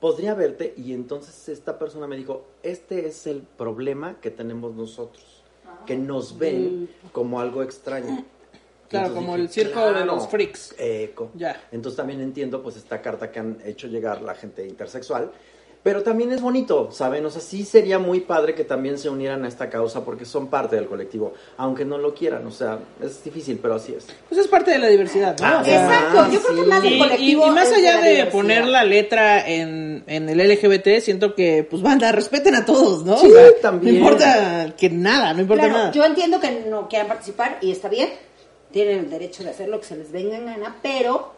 podría verte, y entonces esta persona me dijo, este es el problema que tenemos nosotros, que nos ven como algo extraño. Claro, como dije, el circo de los freaks. Eco. Ya. Entonces también entiendo pues esta carta que han hecho llegar la gente intersexual. Pero también es bonito, ¿saben? O sea, sí sería muy padre que también se unieran a esta causa porque son parte del colectivo, aunque no lo quieran. O sea, es difícil, pero así es. Pues es parte de la diversidad, ¿no? Ah, O sea, Exacto, yo creo que sí. más Y, del y- colectivo. y más allá de poner la letra en, en el LGBT, siento que, pues, banda, respeten a todos, ¿no? Sí, también. No importa que nada, no importa Claro, nada. yo entiendo que no quieran participar y está bien, tienen el derecho de hacer lo que se les venga en gana, pero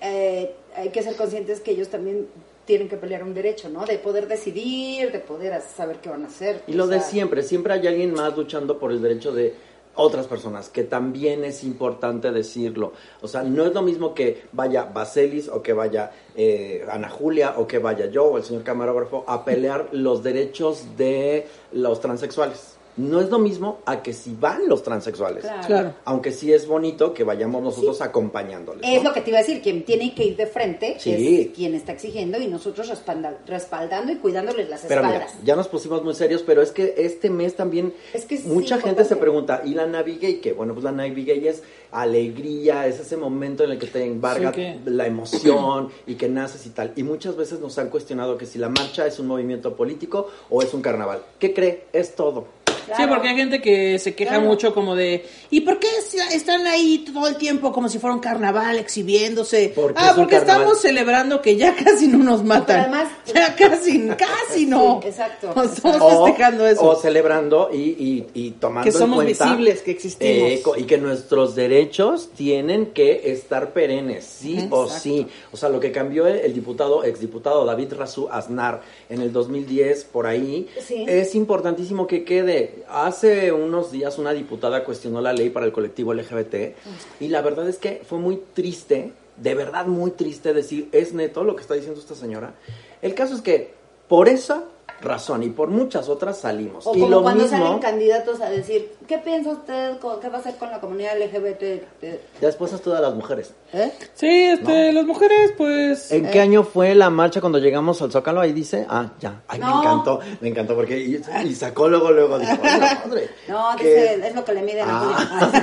eh, hay que ser conscientes que ellos también tienen que pelear un derecho, ¿no? De poder decidir, de poder saber qué van a hacer. Y lo de siempre, siempre hay alguien más luchando por el derecho de otras personas, que también es importante decirlo. O sea, no es lo mismo que vaya Baselis o que vaya eh, Ana Julia o que vaya yo o el señor camarógrafo a pelear los derechos de los transexuales. No es lo mismo a que si van los transexuales. Claro. Claro. Aunque sí es bonito que vayamos nosotros acompañándoles. Es ¿no? lo que te iba a decir, quien tiene que ir de frente Sí. es quien está exigiendo y nosotros respalda- respaldando y cuidándoles las Pero mira, espaldas. ya nos pusimos muy serios, pero es que este mes también Es que mucha gente se pregunta, ¿y la Navigay qué? Bueno, pues la Navigay es alegría, es ese momento en el que te embarga la emoción y que naces y tal. Y muchas veces nos han cuestionado que si la marcha es un movimiento político o es un carnaval. ¿Qué cree? Es todo. Sí, porque hay gente que se queja Claro. mucho como de, ¿y por qué están ahí todo el tiempo como si fuera un carnaval exhibiéndose? Porque ah, porque carnaval. estamos celebrando que ya casi no nos matan. además- ya casi, casi no. Sí, exacto, Estamos O- festejando eso. O celebrando y, y, y tomando Que en somos cuenta, visibles, que existimos. eh, y que nuestros derechos tienen que estar perennes, sí o sí. O sea, lo que cambió el, el diputado, exdiputado David Razú Aznar en el 2010, por ahí, Sí. es importantísimo que quede. Hace unos días una diputada cuestionó la ley para el colectivo LGBT y la verdad es que fue muy triste, de verdad muy triste decir, es neto lo que está diciendo esta señora. El caso es que por eso razón y por muchas otras salimos. O y como lo cuando mismo, salen candidatos a decir, ¿qué piensa usted? ¿Qué va a hacer con la comunidad LGBT? ya después es todas las mujeres. ¿Eh? Sí, este, las mujeres, pues. ¿En qué año fue la marcha cuando llegamos al Zócalo? Ahí dice, ah, ya, ay, me No. encantó, me encantó porque y, y sacó luego, luego, dijo, "Ay, la madre". No, dice, es lo que le miden a Ah. Julia.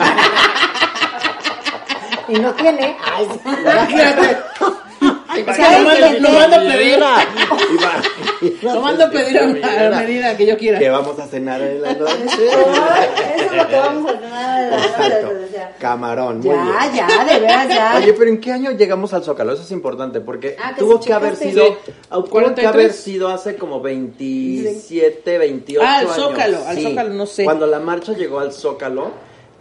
y no tiene. Ay, sí. Lo mando, lo mando a pedir. A pedir a a la medida que yo quiera. Que vamos a cenar en la noche. Eso es lo que vamos a tener. Exacto. Camarón, muy bien. Ya, ya, de veras, ya. Oye, pero ¿en qué año llegamos al Zócalo? Eso es importante porque Ah, que tuvo que haber sido Sí. tuvo que 43. haber sido hace como 27, 28 Ah, al años. Zócalo, al Zócalo, no sé. Cuando la marcha llegó al Zócalo,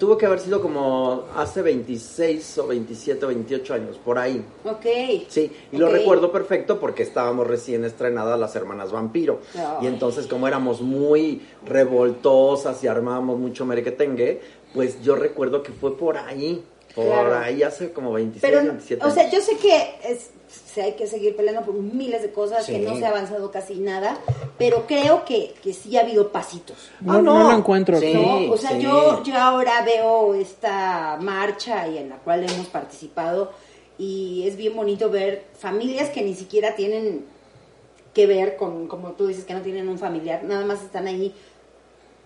tuvo que haber sido como hace 26 o 27 o 28 años, por ahí. Ok. Sí, y lo recuerdo perfecto porque estábamos recién estrenadas las hermanas Vampiro. Y entonces como éramos muy revoltosas y armábamos mucho merequetengue, pues yo recuerdo que fue por ahí, por Claro. ahí hace como 26, Pero, 27 o sea, años. yo sé que es, se hay que seguir peleando por miles de cosas, Sí. que no se ha avanzado casi nada, pero creo que, que sí ha habido pasitos. No, no lo encuentro. Sí, ¿no? O sea, sí. yo, yo ahora veo esta marcha y en la cual hemos participado y es bien bonito ver familias que ni siquiera tienen que ver con, como tú dices, que no tienen un familiar, nada más están ahí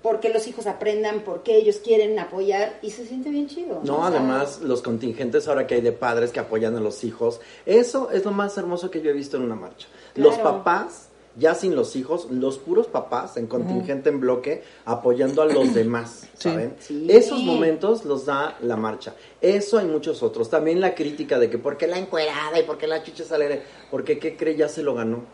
porque los hijos aprendan, porque ellos quieren apoyar y se siente bien chido. No, además los contingentes ahora que hay de padres que apoyan a los hijos, eso es lo más hermoso que yo he visto en una marcha. Los papás, ya sin los hijos, los puros papás en contingente en bloque apoyando a los demás. ¿saben? Sí. Esos momentos los da la marcha. Eso hay muchos otros. También la crítica de que por qué la encuerada y por qué la chucha sale, porque qué cree ya se lo ganó.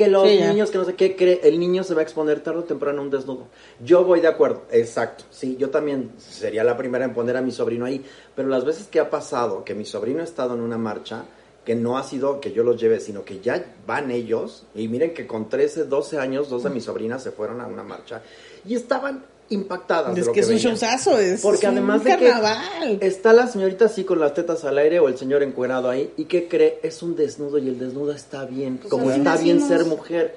Que los Sí, ya. niños, que no sé qué cree, el niño se va a exponer tarde o temprano a un desnudo. Yo voy de acuerdo, exacto. Sí, yo también sería la primera en poner a mi sobrino ahí. Pero las veces que ha pasado que mi sobrino ha estado en una marcha, que no ha sido que yo los lleve, sino que ya van ellos, y miren que con 13, 12 años, dos de mis sobrinas se fueron a una marcha y estaban impactadas. de Es lo que es un showzazo, es Porque un además de carnaval. que está la señorita así con las tetas al aire o el señor encuerado ahí, ¿y qué cree? Es un desnudo y el desnudo está bien, Pues como está bien ser mujer.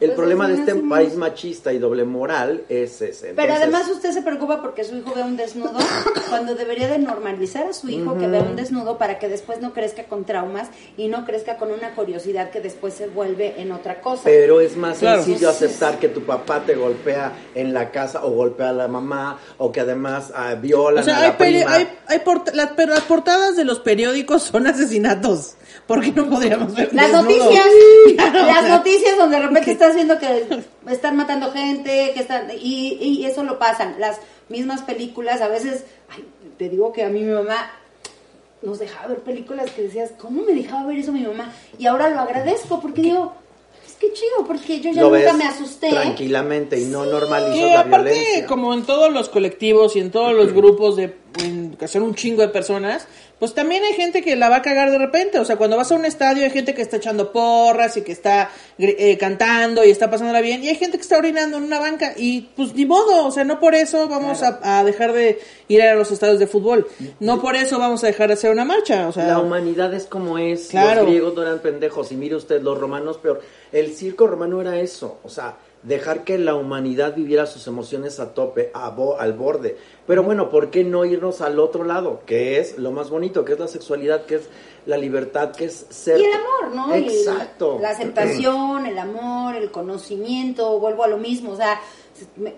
El Pues problema de este país machista y doble moral es ese. Pero además usted se preocupa porque su hijo vea un desnudo cuando debería de normalizar a su hijo que vea un desnudo para que después no crezca con traumas y no crezca con una curiosidad que después se vuelve en otra cosa. Pero es más Claro. sencillo aceptar que tu papá te golpea en la casa o golpea a la mamá o que además ah, violan O sea, a hay, la prima. hay, hay port- las, pero las portadas de los periódicos son asesinatos. ¿Por qué no podríamos ver Las desnudo? noticias, Claro, o las sea, noticias donde de repente estás viendo que están matando gente, que están y, y eso lo pasan. Las mismas películas, a veces, ay, te digo que a mí mi mamá nos dejaba ver películas que decías, ¿cómo me dejaba ver eso mi mamá? Y ahora lo agradezco porque digo, es que chido, porque yo ya Lo nunca ves me asusté. tranquilamente y no normalizas Y la aparte, violencia. como en todos los colectivos y en todos los grupos de en- que son un chingo de personas, pues también hay gente que la va a cagar de repente. O sea, cuando vas a un estadio hay gente que está echando porras y que está eh, cantando y está pasándola bien. Y hay gente que está orinando en una banca. Y pues ni modo, o sea, no por eso vamos a, a dejar de ir a los estadios de fútbol. No por eso vamos a dejar de hacer una marcha. O sea, La humanidad es como es. Claro. Los griegos no eran pendejos. Y mire usted, los romanos peor. El circo romano era eso. O sea, dejar que la humanidad viviera sus emociones a tope, a bo- al borde. Pero bueno, ¿por qué no irnos al otro lado? Que es lo más bonito, que es la sexualidad, que es la libertad, que es ser. Y el amor, ¿no? Y Exacto. la aceptación, el amor, el conocimiento, vuelvo a lo mismo. O sea,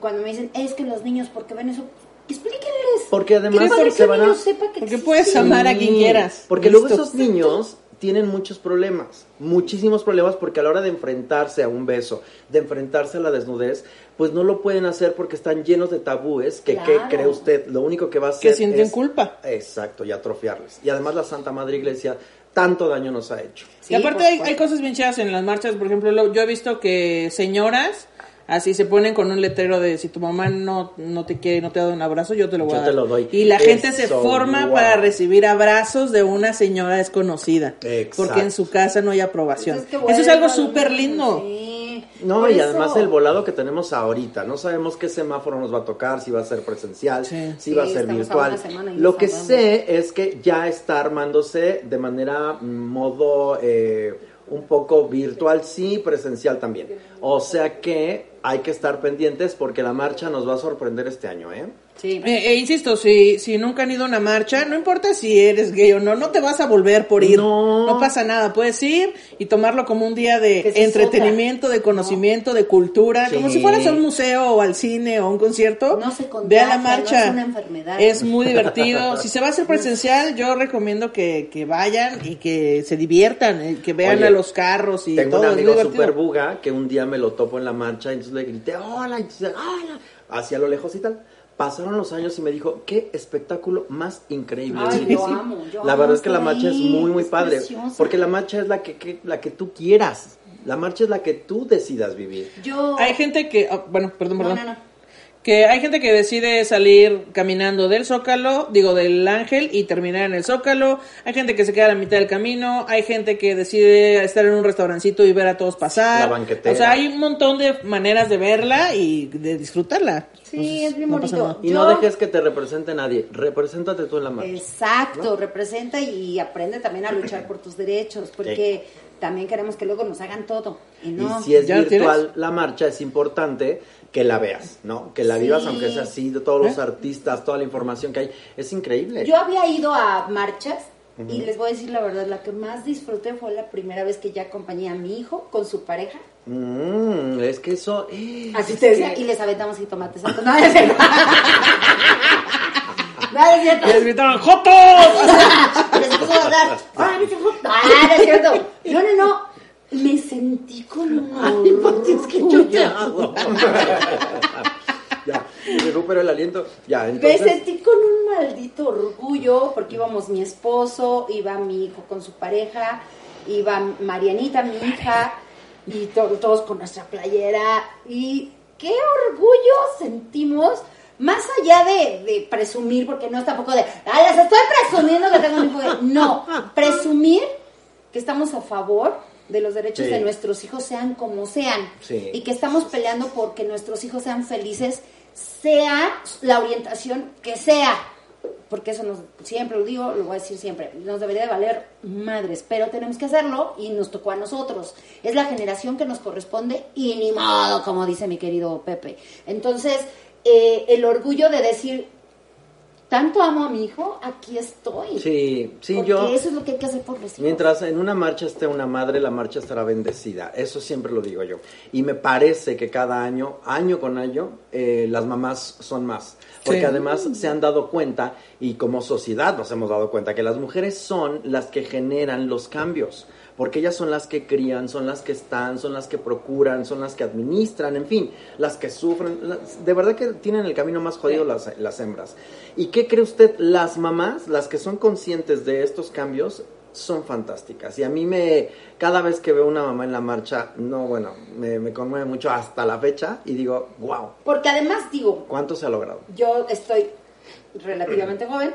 cuando me dicen, es que los niños, porque ven eso? Explíquenles. Porque además se van a... sepa que porque existe. puedes amar a quien quieras. Porque luego esos niños tienen muchos problemas, muchísimos problemas, porque a la hora de enfrentarse a un beso, de enfrentarse a la desnudez, pues no lo pueden hacer porque están llenos de tabúes que, ¿qué cree usted? Lo único que va a hacer Que sienten es- culpa. Exacto, y atrofiarles. Y además la Santa Madre Iglesia tanto daño nos ha hecho. Sí, y aparte hay, hay cosas bien chidas en las marchas, por ejemplo, lo- yo he visto que señoras así se ponen con un letrero de si tu mamá no, no te quiere, no te da un abrazo, yo te lo voy Yo a dar. te lo doy. Y la gente se forma wow. para recibir abrazos de una señora desconocida, Exacto. porque en su casa no hay aprobación. Es que Eso es algo súper lindo. sí. No, Por y eso- además el volado que tenemos ahorita, no sabemos qué semáforo nos va a tocar, si va a ser presencial, Sí. si va a ser a virtual. y Lo que sabemos. sé es que ya está armándose de manera mm, modo eh, un poco virtual, sí, presencial también. O sea que hay que estar pendientes porque la marcha nos va a sorprender este año, ¿eh? Sí. Eh, eh, insisto, si, si nunca han ido a una marcha, no importa si eres gay o no, no te vas a volver por ir. No. pasa nada, puedes ir y tomarlo como un día de entretenimiento, de conocimiento, de cultura, como si fueras a un museo o al cine o a un concierto. No se contagia, Ve a la no marcha. es una enfermedad. Es muy divertido. si se va a hacer presencial, yo recomiendo que, que vayan y que se diviertan, eh, que vean Oye, a los carros y Tengo todo. un es amigo super buga que un día me lo topo en la marcha y entonces le grité, hola, y entonces, hola, hacia lo lejos y tal. Pasaron los años y me dijo, qué espectáculo más increíble. Ay, Le dije, lo "Sí". amo, yo la amo verdad es que la marcha es muy, muy es padre. preciosa. Porque la marcha es la que, que- la que tú quieras. La marcha es la que tú decidas vivir. Yo. Hay gente que, oh, bueno, perdón, No, perdón. no, no. Que hay gente que decide salir caminando del Zócalo, digo del Ángel, y terminar en el Zócalo. Hay gente que se queda a la mitad del camino. Hay gente que decide estar en un restaurancito y ver a todos pasar. La banquetera. O sea, hay un montón de maneras de verla y de disfrutarla. Sí, Entonces, es bien no bonito. Y Yo- no dejes que te represente nadie. Represéntate tú en la marcha. Exacto, representa y aprende también a luchar por tus derechos, porque también queremos que luego nos hagan todo. Y no. Y si es ¿Ya lo virtual tienes? la marcha, es importante que la veas, ¿no? Que la Sí. vivas, aunque sea así, de todos los ¿Eh? artistas, toda la información que hay. Es increíble. Yo había ido a marchas y les voy a decir la verdad, la que más disfruté fue la primera vez que ya acompañé a mi hijo con su pareja. Mm, es que eso... Así te decía, y les aventamos jitomates. No, no es cierto. No, es cierto. Les gritaban, ¡Jotos! Les puso a dar. Ah, no es cierto. No, no, no. Me sentí con un Es que yo te orgullo. hago. ya, me recupero el aliento. Ya, Me entonces... sentí con un maldito orgullo porque íbamos mi esposo, iba mi hijo con su pareja, iba Marianita, mi hija, y to- todos con nuestra playera. Y qué orgullo sentimos, más allá de, de presumir, porque no es tampoco de, ¡ay, les estoy presumiendo que tengo un hijo! gay". No, presumir que estamos a favor de los derechos Sí. de nuestros hijos sean como sean Sí. y que estamos peleando porque nuestros hijos sean felices sea la orientación que sea porque eso nos siempre lo digo lo voy a decir siempre nos debería de valer madres pero tenemos que hacerlo y nos tocó a nosotros es la generación que nos corresponde y ni modo como dice mi querido Pepe entonces eh, el orgullo de decir tanto amo a mi hijo aquí estoy Sí, sí, porque yo... eso es lo que hay que hacer por los hijos Mientras en una marcha esté una madre, la marcha estará bendecida. Eso siempre lo digo yo. Y me parece que cada año, año con año, eh, las mamás son más. Porque Sí. además se han dado cuenta, y como sociedad nos hemos dado cuenta, que las mujeres son las que generan los cambios. Porque ellas son las que crían, son las que están, son las que procuran, son las que administran, en fin, las que sufren. las- de verdad que tienen el camino más jodido las, las hembras. ¿Y qué cree usted? Las mamás, las que son conscientes de estos cambios, son fantásticas. Y a mí me, cada vez que veo una mamá en la marcha, no, bueno, me, me conmueve mucho hasta la fecha y digo, wow, porque además digo ¿cuánto se ha logrado? yo estoy relativamente joven,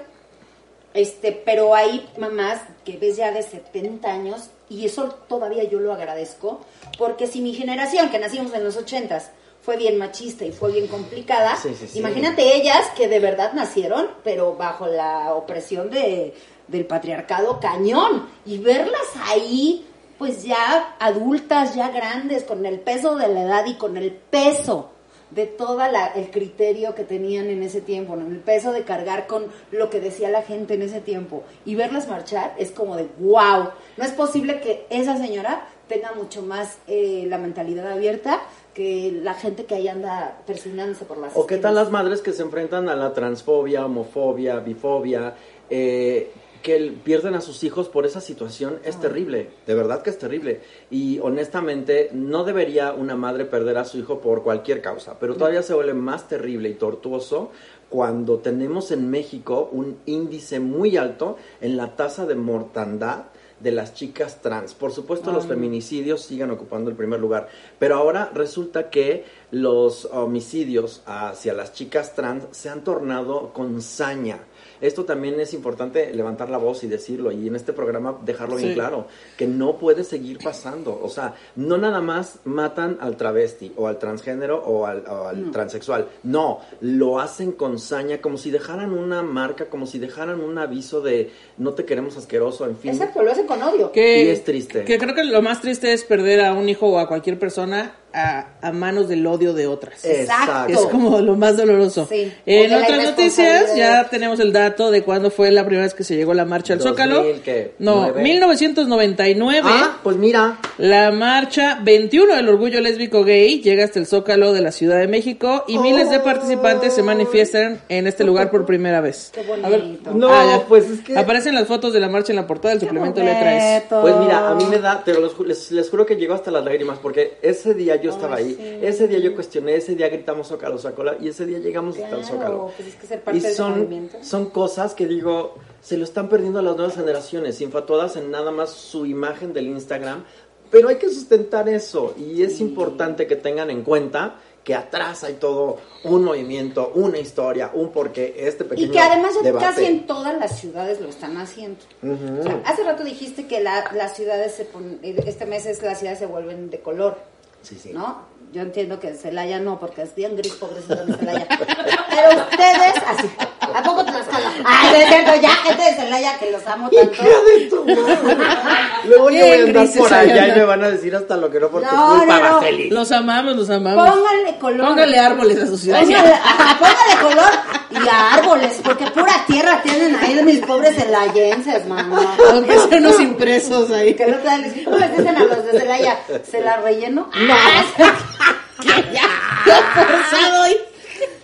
este, pero hay mamás que ves ya de 70 años y eso todavía yo lo agradezco, porque si mi generación, que nacimos en los 80s, fue bien machista y fue bien complicada, Sí, sí, sí. imagínate ellas que de verdad nacieron, pero bajo la opresión de, del patriarcado cañón, y verlas ahí, pues ya adultas, ya grandes, con el peso de la edad y con el peso de todo el criterio que tenían en ese tiempo, ¿no? el peso de cargar con lo que decía la gente en ese tiempo y verlas marchar es como de wow, no es posible que esa señora tenga mucho más eh, la mentalidad abierta que la gente que ahí anda persignándose por las ¿O qué tal las madres que se enfrentan a la transfobia, homofobia, bifobia, eh, que pierden a sus hijos por esa situación? Es terrible, de verdad que es terrible. Y honestamente, no debería una madre perder a su hijo por cualquier causa, pero todavía se vuelve más terrible y tortuoso cuando tenemos en México un índice muy alto en la tasa de mortandad de las chicas trans. Por supuesto, los feminicidios siguen ocupando el primer lugar, pero ahora resulta que los homicidios hacia las chicas trans se han tornado con saña. esto también es importante levantar la voz y decirlo y en este programa dejarlo bien Sí. claro, que no puede seguir pasando. O sea, no nada más matan al travesti o al transgénero o al, o al transexual. No, lo hacen con saña, como si dejaran una marca, como si dejaran un aviso de no te queremos asqueroso, en fin. Exacto, lo hacen con odio. Que, Y es triste. Que creo que lo más triste es perder a un hijo o a cualquier persona a, a manos del odio de otras. Exacto. Es como lo más doloroso. Sí. En otras noticias ya tenemos el dato de cuándo fue la primera vez que se llegó la marcha al 2000, Zócalo. ¿qué? No, ¿Nueve? 1999. Ah, pues mira, La marcha 21 del orgullo lésbico gay llega hasta el Zócalo de la Ciudad de México y miles de participantes se manifiestan en este lugar por primera vez. Qué A ver, bonito. No, ah, pues es que- Aparecen las fotos de la marcha en la portada del suplemento de letra S. Bonito. Pues mira, a mí me da, pero les, les juro que llegó hasta las lágrimas, porque ese día yo estaba ahí, ese día yo cuestioné, ese día gritamos Zócalo, Zócalo, y ese día llegamos hasta el Claro, Zócalo. pues es que ser parte y son, son cosas que digo, se lo están perdiendo a las nuevas generaciones, infatuadas en nada más su imagen del Instagram, pero hay que sustentar eso, y es importante que tengan en cuenta que atrás hay todo un movimiento, una historia, un porqué, este pequeño Y que además ya debate. casi en todas las ciudades lo están haciendo. O sea, hace rato dijiste que la- las ciudades se pon- este mes es las ciudades se vuelven de color, Sí, sí. ¿no? Yo entiendo que en Celaya no, porque es bien gris, pobrecito de Celaya. Pero ustedes, así, ¿a poco Tlaxcala? Ay, no es cierto, ya, gente de Celaya que los amo tanto. Luego yo voy a andar por ahí allá y me van a decir hasta lo que no por tu No, culpa, no. Los amamos, los amamos. Pónganle color. Póngale árboles a su ciudad. Póngale, ajá, póngale color y a árboles, porque pura tierra tienen ahí de mis pobres celayenses, mano. Aunque sean unos impresos ahí. Que no te dan- ¿Cómo les dicen a los de Celaya? ¿Se la relleno? No. Forzado ahí.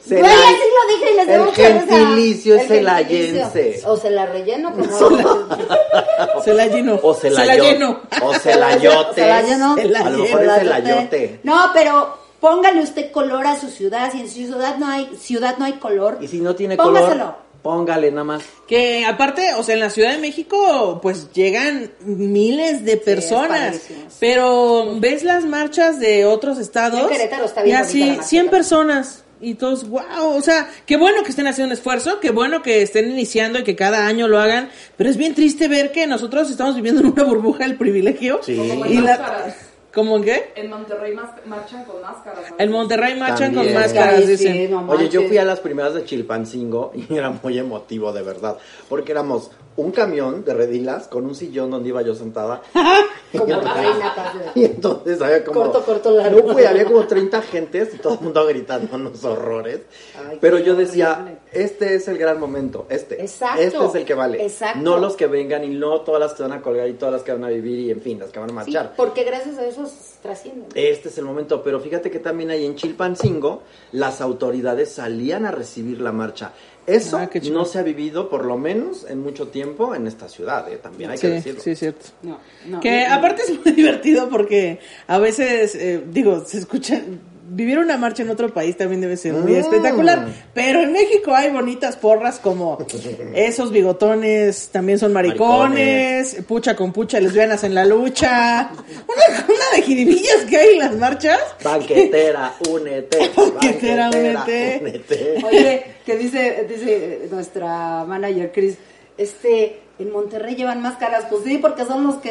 Se Güey, la- así lo dije y les el mucha risa. gentilicio es El celayense. O se la relleno, como Se la llenó. O se la, llenó. O se la yotes. Se la la A lo mejor es Celayote. No, pero póngale usted color a su ciudad. Si en su ciudad no hay, ciudad no hay color, Y si no tiene póngaselo. Póngale nada más. Que aparte, o sea, en la Ciudad de México, pues llegan miles de personas. pero ves las marchas de otros estados. En Querétaro está y bien así, marcha 100 también. personas. Y todos, wow, o sea, qué bueno que estén haciendo un esfuerzo, qué bueno que estén iniciando y que cada año lo hagan, pero es bien triste ver que nosotros estamos viviendo en una burbuja del privilegio. Sí. Y la, máscaras. ¿Cómo en qué? En Monterrey marchan con máscaras. ¿sabes? En Monterrey marchan También. con máscaras, Ay, sí, dicen. no Oye, yo fui a las primeras de Chilpancingo y era muy emotivo, de verdad. Porque éramos un camión de redilas con un sillón donde iba yo sentada. Como reina. Y entonces había como. Corto, corto, largo. No, güey, había como 30 gentes y todo el mundo gritando unos horrores. Ay, Pero yo decía, horrible. este es el gran momento, este. Exacto. Este es el que vale. Exacto. No los que vengan y no todas las que van a colgar y todas las que van a vivir y en fin, las que van a Sí, marchar. porque gracias a eso trascienden. Este es el momento, pero fíjate que también ahí en Chilpancingo las autoridades salían a recibir la marcha. Eso Ah, no se ha vivido, por lo menos en mucho tiempo, en esta ciudad, ¿eh? también hay que decirlo. sí, es cierto. No, no. Que no, aparte es muy divertido porque a veces, eh, digo, se escucha, vivir una marcha en otro país también debe ser muy Mm. espectacular, pero en México hay bonitas porras como esos bigotones también son maricones, pucha con pucha lesbianas en la lucha, una, una de jiribillas que hay en las marchas. Banquetera, únete. Banquetera, únete. únete. Oye, que dice, dice nuestra manager Chris, este, en Monterrey llevan máscaras, pues sí, porque son los que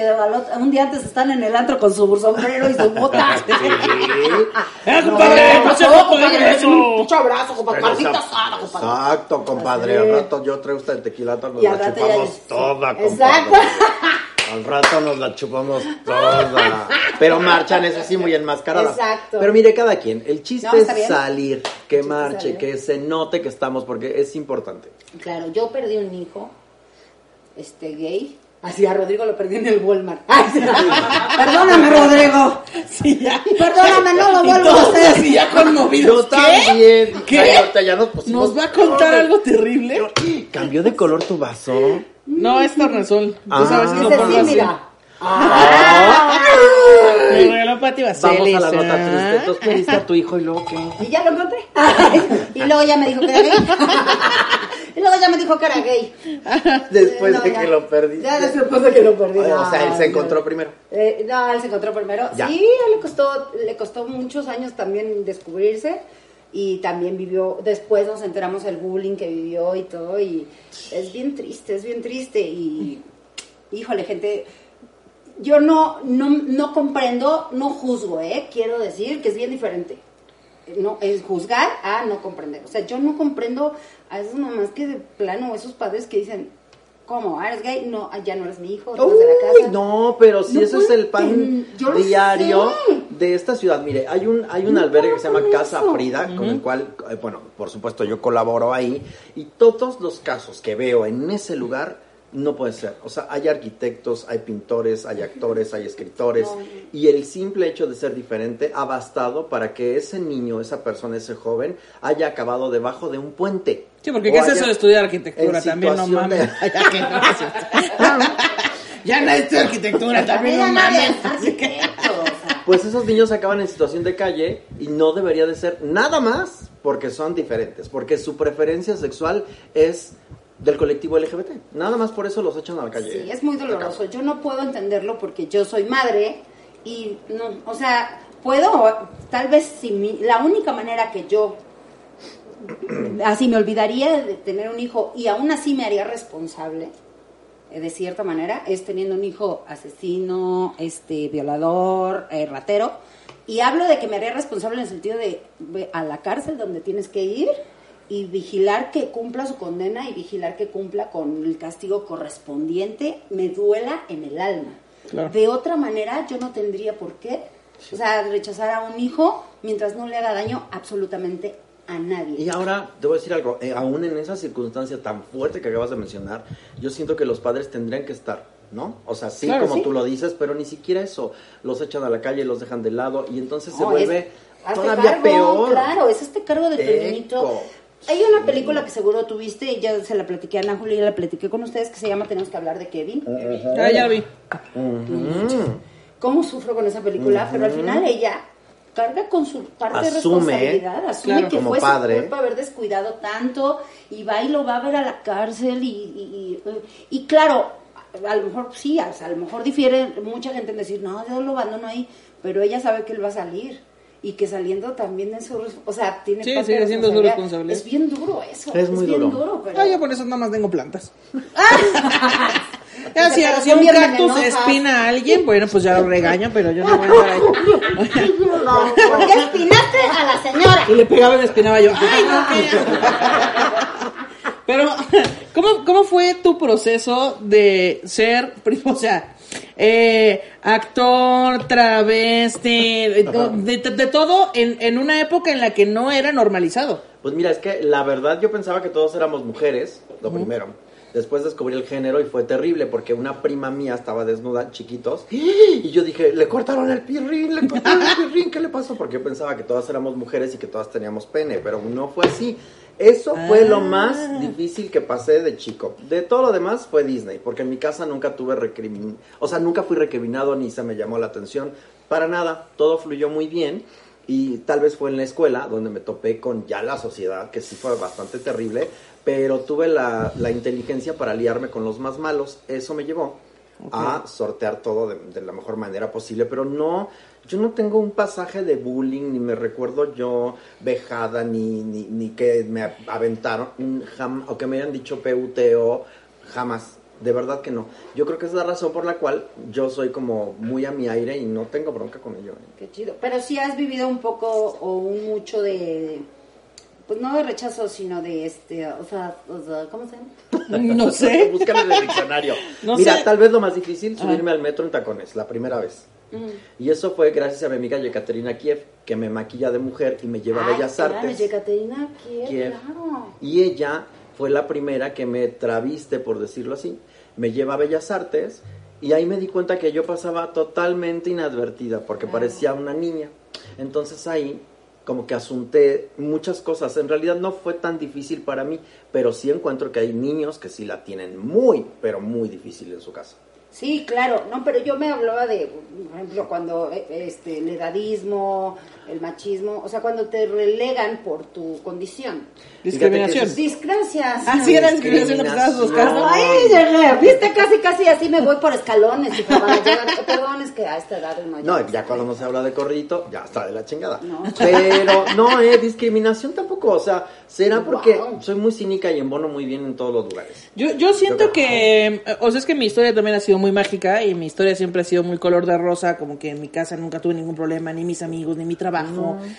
un día antes están en el antro con su sombrero y su bota. ¡Eh, compadre! ¡No se va compadre, eso! Un abrazo, compadre, esa- asada, compadre. Exacto, compadre. Al rato yo traigo esta tequila, nos Y al la chupamos toda, compadre. Exacto. Al rato nos la chupamos toda. Pero marchan, eso sí, muy enmascaradas. Exacto. Pero mire, cada quien. El chiste No, es salir, que marche, que se note que estamos, porque es importante. Claro, yo perdí un hijo, este, gay. Así a Rodrigo lo perdí en el Walmart. Ay, sí. Perdóname, Rodrigo. Sí, ya. Perdóname, no lo vuelvo a hacer. así ya conmovidos. Yo también. dije, ¿Qué? "Ay, ahorita ya nos pusimos ¿Nos va a contar todos". algo terrible? ¿Cambió de color tu vaso? No, es tornasol. Tú Ah. sabes que lo pongo sí, así. mira. Me regaló Pati Vamos a la nota ¿ah? triste. Entonces, ¿qué diste a tu hijo y luego qué? Y ya lo encontré. y luego ya me dijo que era gay. y luego ya me dijo que era gay. Después No, de ya. que lo perdiste. Ya después de que lo perdí. O sea, él se Ay, encontró primero. Eh, no, él se encontró primero. Ya. Sí, a él le costó, le costó muchos años también descubrirse. y también vivió, después nos enteramos el bullying que vivió y todo, y es bien triste, es bien triste, y híjole, gente, yo no, no, no comprendo, no juzgo, ¿eh? Quiero decir que es bien diferente. No, es juzgar a no comprender. O sea, yo no comprendo a esas mamás que de plano, esos padres que dicen, ¿cómo? ¿Ah, ¿Eres gay? No, ah, ya no eres mi hijo, vas de la casa. no, pero si No eso es el pan ten- diario de esta ciudad. Mire, hay un hay un No albergue que se llama Casa eso. Frida, con el cual, eh, bueno, por supuesto yo colaboro ahí y todos los casos que veo en ese lugar no puede ser. O sea, hay arquitectos, hay pintores, hay actores, hay escritores y el simple hecho de ser diferente ha bastado para que ese niño, esa persona, ese joven haya acabado debajo de un puente. Sí, porque ¿qué es eso de estudiar arquitectura? También no mames. Ya no es esto. Ya no es arquitectura, también no mames. Pues esos niños acaban en situación de calle y no debería de ser nada más porque son diferentes, porque su preferencia sexual es del colectivo LGBT. Nada más por eso los echan a la calle. Sí, es muy doloroso. Yo no puedo entenderlo porque yo soy madre y no, o sea, puedo, tal vez si mi- la única manera que yo así me olvidaría de tener un hijo y aún así me haría responsable eh, de cierta manera es teniendo un hijo asesino, este violador, eh, ratero y hablo de que me haría responsable en el sentido de ve a la cárcel donde tienes que ir y vigilar que cumpla su condena y vigilar que cumpla con el castigo correspondiente, me duela en el alma. Claro. De otra manera, yo no tendría por qué, o sea, rechazar a un hijo mientras no le haga daño absolutamente a nadie. Y ahora te voy a decir algo, eh, aún en esa circunstancia tan fuerte que acabas de mencionar, yo siento que los padres tendrían que estar, ¿no? O sea, sí, Claro, como sí. tú lo dices, pero ni siquiera eso. Los echan a la calle, los dejan de lado y entonces se vuelve es- todavía cargo, peor. Claro, es este cargo de niñito. Hay una película que seguro tuviste y ya se la platiqué a Ana Julia y la platiqué con ustedes que se llama Tenemos que hablar de Kevin. Ah, ya vi. cómo sufro con esa película, pero al final ella carga con su parte de responsabilidad, asume claro, que como fue padre. su culpa haber descuidado tanto y va y lo va a ver a la cárcel y, y, y- y claro, a lo mejor sí, o sea, a lo mejor difiere mucha gente en decir, no, yo lo abandono ahí, pero ella sabe que él va a salir y que saliendo también es su, o sea, tiene Sí, parte sigue de siendo su responsabilidad. Es bien duro eso, Es muy bien duro. duro, pero Ah, yo por eso nada más tengo plantas. Ya, si, un cactus espina a alguien, bueno, pues ya lo regaño, pero yo no voy a andar ahí. ¿por qué espinaste a la señora? Y le pegaba y me espinaba yo. Ay, no, que- Pero, ¿cómo, ¿cómo fue tu proceso de ser, o sea, eh, actor, travesti, de, de- de todo en, en una época en la que no era normalizado? Pues mira, es que la verdad yo pensaba que todos éramos mujeres, lo primero. Después descubrí el género y fue terrible porque una prima mía estaba desnuda, chiquitos, y yo dije, le cortaron el pirrín, le cortaron el pirrín, ¿qué le pasó? Porque yo pensaba que todas éramos mujeres y que todas teníamos pene, pero no fue así. Eso fue lo más difícil que pasé de chico. De todo lo demás fue Disney, porque en mi casa nunca tuve recrimin... O sea, nunca fui recriminado ni se me llamó la atención. Para nada, todo fluyó muy bien. Y tal vez fue en la escuela donde me topé con ya la sociedad, que sí fue bastante terrible, pero tuve la, la inteligencia para aliarme con los más malos. Eso me llevó a sortear todo de, de la mejor manera posible, pero no, yo no tengo un pasaje de bullying, ni me recuerdo yo vejada, ni, ni, ni que me aventaron, jam- o que me hayan dicho PUTO, jamás. De verdad que no. Yo creo que es la razón por la cual yo soy como muy a mi aire y no tengo bronca con ello. ¿eh? Qué chido. Pero sí has vivido un poco o un mucho de, pues no de rechazo, sino de este, o sea, o sea, ¿cómo se llama? No sé. Búscame en el diccionario. No Mira, sé. tal vez lo más difícil, subirme al metro en tacones, la primera vez. Mm. Y eso fue gracias a mi amiga Yekaterina Kiev, que me maquilla de mujer y me lleva a Bellas claro, Artes. Yekaterina Kiev, Kiev. claro. Y ella fue la primera que me traviste, por decirlo así. Me lleva a Bellas Artes y ahí me di cuenta que yo pasaba totalmente inadvertida porque parecía una niña. Entonces ahí como que asunté muchas cosas. En realidad no fue tan difícil para mí, pero sí encuentro que hay niños que sí la tienen muy, pero muy difícil en su casa. Sí, claro, no, pero yo me hablaba de, por ejemplo, cuando eh, este, el edadismo, el machismo, o sea, cuando te relegan por tu condición. Discriminación. Disgracias. Ah, sí, era discriminación que estabas buscando. Ay, llegué, viste, casi, casi así me voy por escalones. hijo, para llegar- Perdón, es que a esta edad uno No, ya cuando no se habla de corridito, ya está de la chingada. Pero no, eh, discriminación tampoco. O sea, será porque Wow. soy muy cínica y embono muy bien en todos los lugares. Yo, yo siento que, o sea, es que mi historia también ha sido muy mágica y mi historia siempre ha sido muy color de rosa, como que en mi casa nunca tuve ningún problema, ni mis amigos, ni mi trabajo,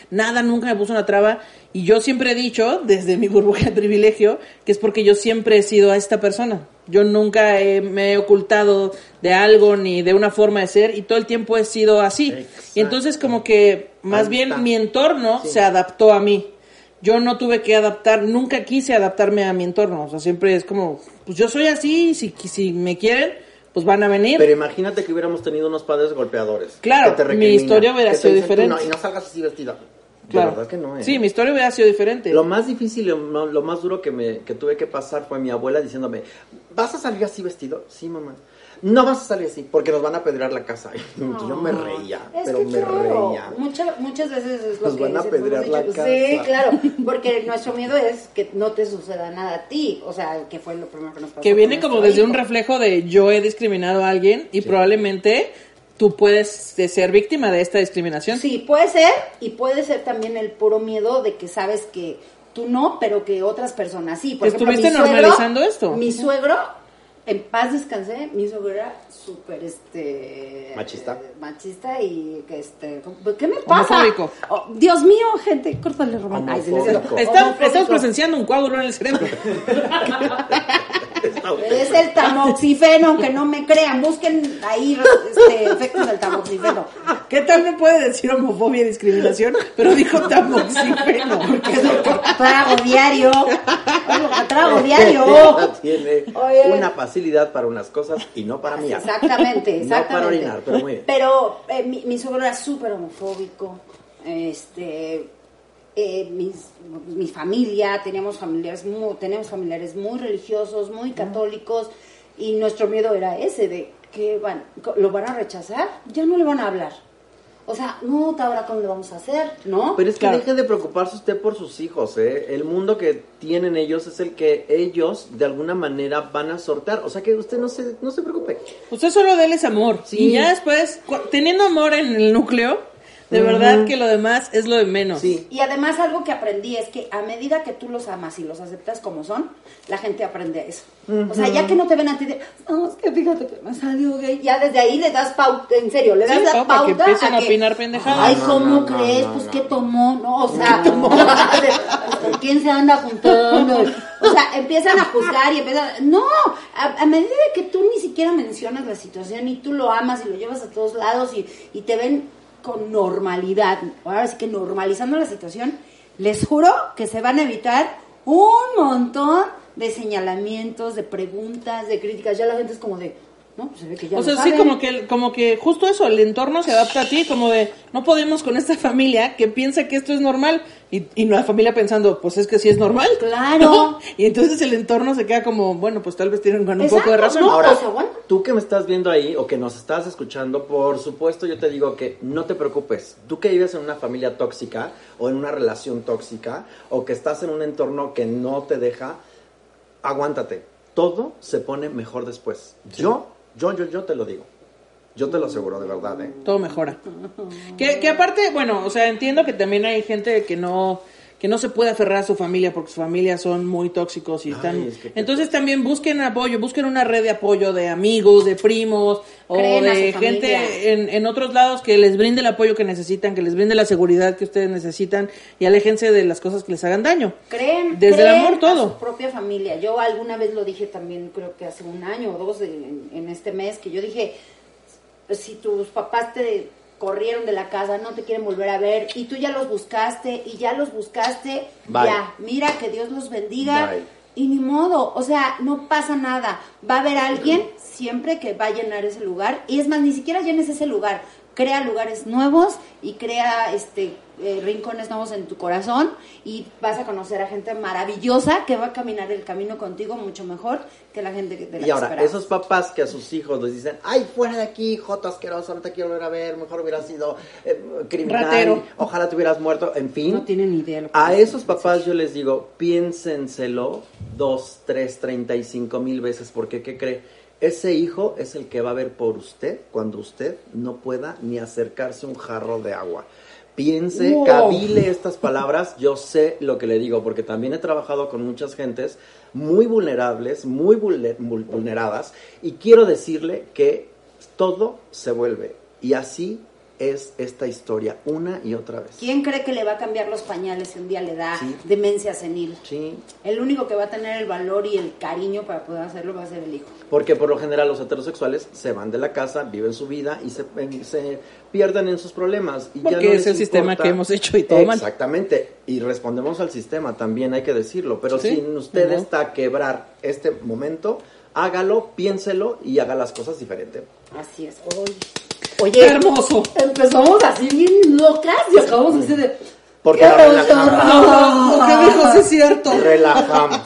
nada, nunca me puso una traba. Y yo siempre he dicho, desde mi burbuja de privilegio, que es porque yo siempre he sido a esta persona. Yo nunca he- me he ocultado de algo ni de una forma de ser y todo el tiempo he sido así. Y entonces como que más bien mi entorno Sí. se adaptó a mí. Yo no tuve que adaptar, nunca quise adaptarme a mi entorno. O sea, siempre es como, pues yo soy así, si, si me quieren, pues van a venir. Pero imagínate que hubiéramos tenido unos padres golpeadores. Claro, que te mi historia hubiera sido dicen, "Tú diferente". No, y no salgas así vestida. claro. De verdad que no, eh. Sí, mi historia hubiera sido diferente. Lo más difícil, lo, lo más duro que, me, que tuve que pasar fue mi abuela diciéndome, ¿vas a salir así vestido? Sí, mamá. No vas a salir así, porque nos van a apedrear la casa. Yo me reía, Es pero que me claro, reía. mucha- muchas veces es lo Nos que van a apedrear la dicho. casa. Sí, claro, porque nuestro miedo es que no te suceda nada a ti, o sea, que fue lo primero que nos pasó. que viene como desde un reflejo de yo he discriminado a alguien y probablemente tú puedes eh, ser víctima de esta discriminación. Sí, puede ser, y puede ser también el puro miedo de que sabes que tú no, pero que otras personas sí. Por ejemplo, mi estuviste suegro- normalizando esto. Mi suegro, en paz descansé, mi suegro era súper, este... Machista. eh, machista y que, este... ¿Qué me pasa? Homofóbico. Oh, Dios mío, gente, córtale, Román. Ay, estamos presenciando un coágulo en el cerebro. Es el tamoxifeno, aunque no me crean. Busquen ahí este, efectos del tamoxifeno. ¿Qué tal me puede decir homofobia y discriminación? Pero dijo tamoxifeno. Que es lo que trago diario. Trago diario. Tiene Oye. una facilidad para unas cosas y no para mí. Exactamente, exactamente. No para orinar, pero muy bien. Pero eh, mi, mi suegro era súper homofóbico. Este, eh, mis- mi familia, teníamos familiares muy, tenemos familiares muy religiosos, muy católicos, y nuestro miedo era ese, de que van, lo van a rechazar, ya no le van a hablar. O sea, no, ahora cómo le vamos a hacer, ¿no? Pero es que Claro. deje de preocuparse usted por sus hijos, ¿eh? El mundo que tienen ellos es el que ellos de alguna manera van a sortear. O sea que usted no se, no se preocupe. Usted solo déles amor. Sí. Y ya después, teniendo amor en el núcleo, de verdad que lo demás es lo de menos. Sí. Y además algo que aprendí es que a medida que tú los amas y los aceptas como son, la gente aprende a eso. O sea, ya que no te ven a ti de, no, es que fíjate que me salió gay, ya desde ahí le das pauta, en serio, le das Sí, la para que pauta empiecen a opinar pendejadas. Ay, ¿cómo no, no, crees? no, pues no. ¿qué tomó? No, o sea, ¿con quién se anda juntando? O sea, empiezan a juzgar y empiezan, no, a, a medida que tú ni siquiera mencionas la situación y tú lo amas y lo llevas a todos lados y, y te ven con normalidad, ahora sí que normalizando la situación, les juro que se van a evitar un montón de señalamientos, de preguntas, de críticas. Ya la gente es como de, no, pues se ve que ya O lo sea, sí, saben. como que, como que justo eso, el entorno se adapta a ti, como de, no podemos con esta familia que piensa que esto es normal, y, y la familia pensando, pues es que sí es normal. Claro. ¿no? Y entonces el entorno se queda como, bueno, pues tal vez tienen un Exacto, poco de razón. no, Ahora, pues, tú que me estás viendo ahí o que nos estás escuchando, por supuesto yo te digo que no te preocupes. Tú que vives en una familia tóxica o en una relación tóxica o que estás en un entorno que no te deja, aguántate. Todo se pone mejor después. Yo, yo, yo, yo te lo digo. Yo te lo aseguro, de verdad, ¿eh? todo mejora. Que, que aparte, bueno, o sea, entiendo que también hay gente que no que no se puede aferrar a su familia porque su familia son muy tóxicos y están... es que te- Entonces también busquen apoyo, busquen una red de apoyo de amigos, de primos o de gente en, en otros lados que les brinde el apoyo que necesitan, que les brinde la seguridad que ustedes necesitan y aléjense de las cosas que les hagan daño. Creen, Desde el amor a todo. su propia familia. Yo alguna vez lo dije también, creo que hace un año o dos en, en este mes, que yo dije, si tus papás te corrieron de la casa, no te quieren volver a ver, y tú ya los buscaste, y ya los buscaste, Bye. ya, mira, que Dios los bendiga, Bye. y ni modo, o sea, no pasa nada. Va a haber alguien siempre que va a llenar ese lugar, y es más, ni siquiera llenes ese lugar. crea lugares nuevos y crea este eh, rincones nuevos en tu corazón y vas a conocer a gente maravillosa que va a caminar el camino contigo mucho mejor que la gente que de la Y ahora, esperabas. esos papás que a sus hijos les dicen, ay, fuera de aquí, joto asqueroso, no te quiero volver a ver, mejor hubieras sido eh, criminal, Ratero. ojalá te hubieras muerto, en fin. no tienen ni idea lo que A es. esos papás yo les digo, piénsenselo dos, tres, treinta y cinco mil veces, porque ¿qué cree? Ese hijo es el que va a ver por usted cuando usted no pueda ni acercarse un jarro de agua. Piense, Wow. cabile estas palabras, yo sé lo que le digo, porque también he trabajado con muchas gentes muy vulnerables, muy vulne- vul- vulneradas, y quiero decirle que todo se vuelve, y así es esta historia, una y otra vez. ¿Quién cree que le va a cambiar los pañales si un día le da Sí. demencia senil? Sí, El único que va a tener el valor y el cariño para poder hacerlo va a ser el hijo. Porque por lo general los heterosexuales se van de la casa, viven su vida y se, se pierden en sus problemas. Y ya Porque no es el sistema que hemos hecho y todo mal. Exactamente. Y respondemos al sistema, también hay que decirlo. Pero Sí, si usted está a quebrar este momento, hágalo, piénselo y haga las cosas diferente. Así es. Oye, Oye, Qué hermoso. empezamos así bien locas y acabamos así de... Porque ¡Qué la relajamos. emoción! Lo que dijo sí es cierto. Relajamos.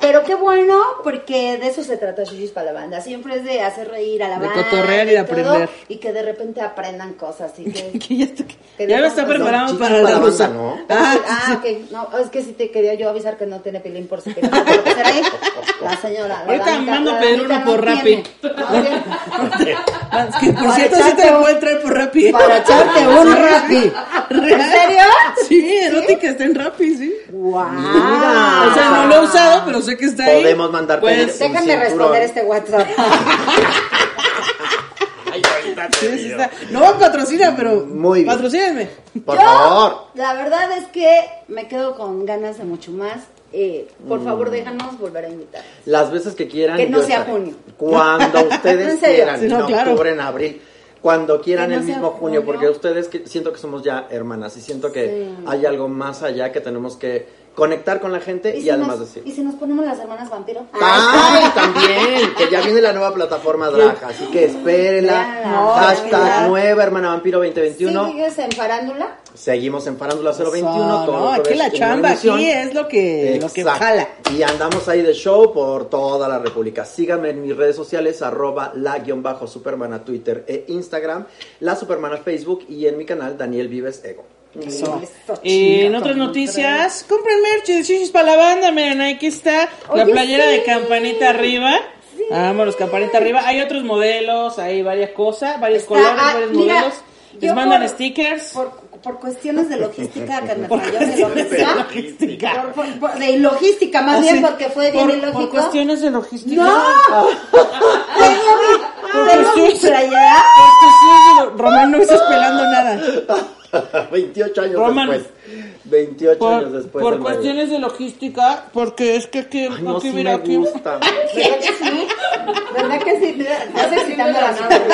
Pero qué bueno, porque de eso se trata Shishis para la banda. Siempre es de hacer reír a la De banda. cotorrear y de todo, aprender. Y que de repente aprendan cosas. Y que, Que ya está- Que ya de lo está preparando No, para la banda, ¿no? Ah, Ah, ok. No, es que sí te quería yo avisar que no tiene pilín por si quería hacer ahí. La señora. la Ahorita mando a pedir uno por no Rappi. Ah, es que por cierto sí te lo un- pueden traer por Rappi. Para echarte un Rappi. ¿En serio? Sí, erótica está en Rappi, sí. ¡Wow! Mira. O sea, no lo he usado, pero sé que está ahí. Podemos mandar Pues, pedir- Déjame cinturón. responder este WhatsApp. sí, sí está. No patrocina, pero Muy bien. patrocínenme. Por Yo, favor. La verdad es que me quedo con ganas de mucho más. Eh, por favor, déjanos volver a invitar. Las veces que quieran. Que no sea estaré. junio. Cuando ustedes quieran. Sí, no, en claro. octubre, en abril. Cuando quieran no el mismo junio, junio. porque ustedes que, siento que somos ya hermanas y siento que Sí. hay algo más allá que tenemos que conectar con la gente y, si además nos, decir. ¿Y si nos ponemos las hermanas vampiro? ¡Ay, también! Que ya viene la nueva plataforma Drag, así que espérenla. Véanla. Hashtag nueva hermana vampiro 2021. ¿Sigues en farándula? Seguimos en Farándula 021. No, todos no, aquí la chamba aquí es lo que, lo que Exacto. jala. Y andamos ahí de show por toda la República. Síganme en mis redes sociales, arroba la guion bajo Supermana Twitter e Instagram, la Supermana Facebook y en mi canal Daniel Vives Ego. Eso, Y en otras noticias, compren merch de Chichis para la banda, miren, aquí está la Oye, playera sí. de campanita arriba. Vámonos, campanita arriba. Hay otros modelos, hay varias cosas, varios Está- colores, ah, varios mira, modelos. Les mandan por- stickers. Por, por cuestiones de logística que me Por falló de cuestiones de logística. logística. Por- por- por- de logística, más Ah, bien porque fue bien por, ilógico. por cuestiones de logística. ¡No! Tengo mi, Por tengo mi playera. Por cuestiones de Román, no estás pelando nada. 28 años Roman. después. 28 Por, años después. por cuestiones de logística, porque es que aquí, Ay, no, aquí sí mira, me aquí. gusta. ¿Verdad que sí? ¿Verdad que sí? Mira, Estás excitando la nave.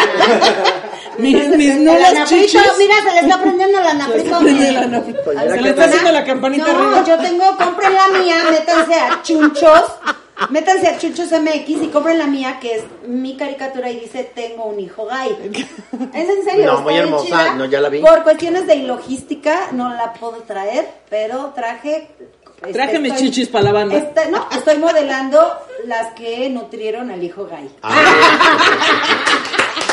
Mis, mis nulas chichis. mira, se le está prendiendo la anafrita. Pues Se mira le está haciendo la campanita no, arriba. yo tengo, compren la mía, métanse a Chunchos, métanse a Chunchos MX y compren la mía que es mi caricatura y dice tengo un hijo gay. Es en serio. No, muy hermosa, chida. no, ya la vi. Por cuestiones de logística no la puedo traer, pero traje... este, Traje mis chichis para la banda. este, no, estoy modelando las que nutrieron al hijo gay.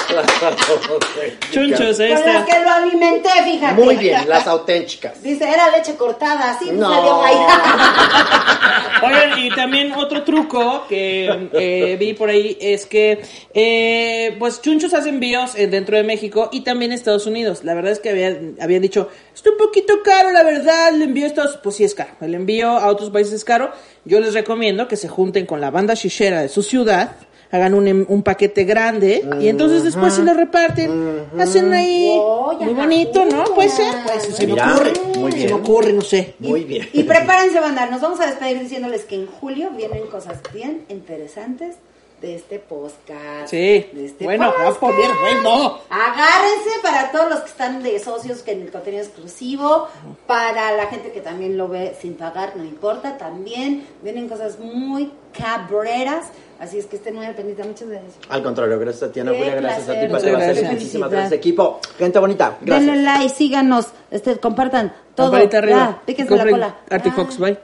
Chunchos, ahí Con las está. que lo alimenté, fíjate. Muy bien, las auténticas. Dice, era leche cortada, así No. salió. Oigan, y también otro truco que eh, vi por ahí es que, eh, pues, Chunchos hace envíos eh, dentro de México y también Estados Unidos. La verdad es que habían, habían dicho, está un poquito caro, la verdad, el envío a Estados Pues sí es caro. El envío a otros países es caro. Yo les recomiendo que se junten con la banda shishera de su ciudad. Hagan un, em- un paquete grande y entonces después se lo reparten. Hacen ahí Oh, muy bonito, ¿no? Puede ser. Pues se me ocurre. muy Se me ocurre, no sé. Muy bien. Y prepárense, banda. Nos vamos a despedir diciéndoles que en julio vienen cosas bien interesantes de este podcast. Sí. de este Bueno, va a poner bueno. Agárrense para todos los que están de socios que en el contenido exclusivo, para la gente que también lo ve sin pagar, no importa, también vienen cosas muy cabreras, así es que estén muy al pendiente, muchas gracias. Al contrario, gracias a ti, Ana Julia, gracias a ti, Bacelis, gracias. muchísimas gracias, equipo. Gente bonita, gracias. Denle like, síganos, este, compartan todo. Campanita arriba. Ya, píquense la cola. Arctic Ah. Fox, bye.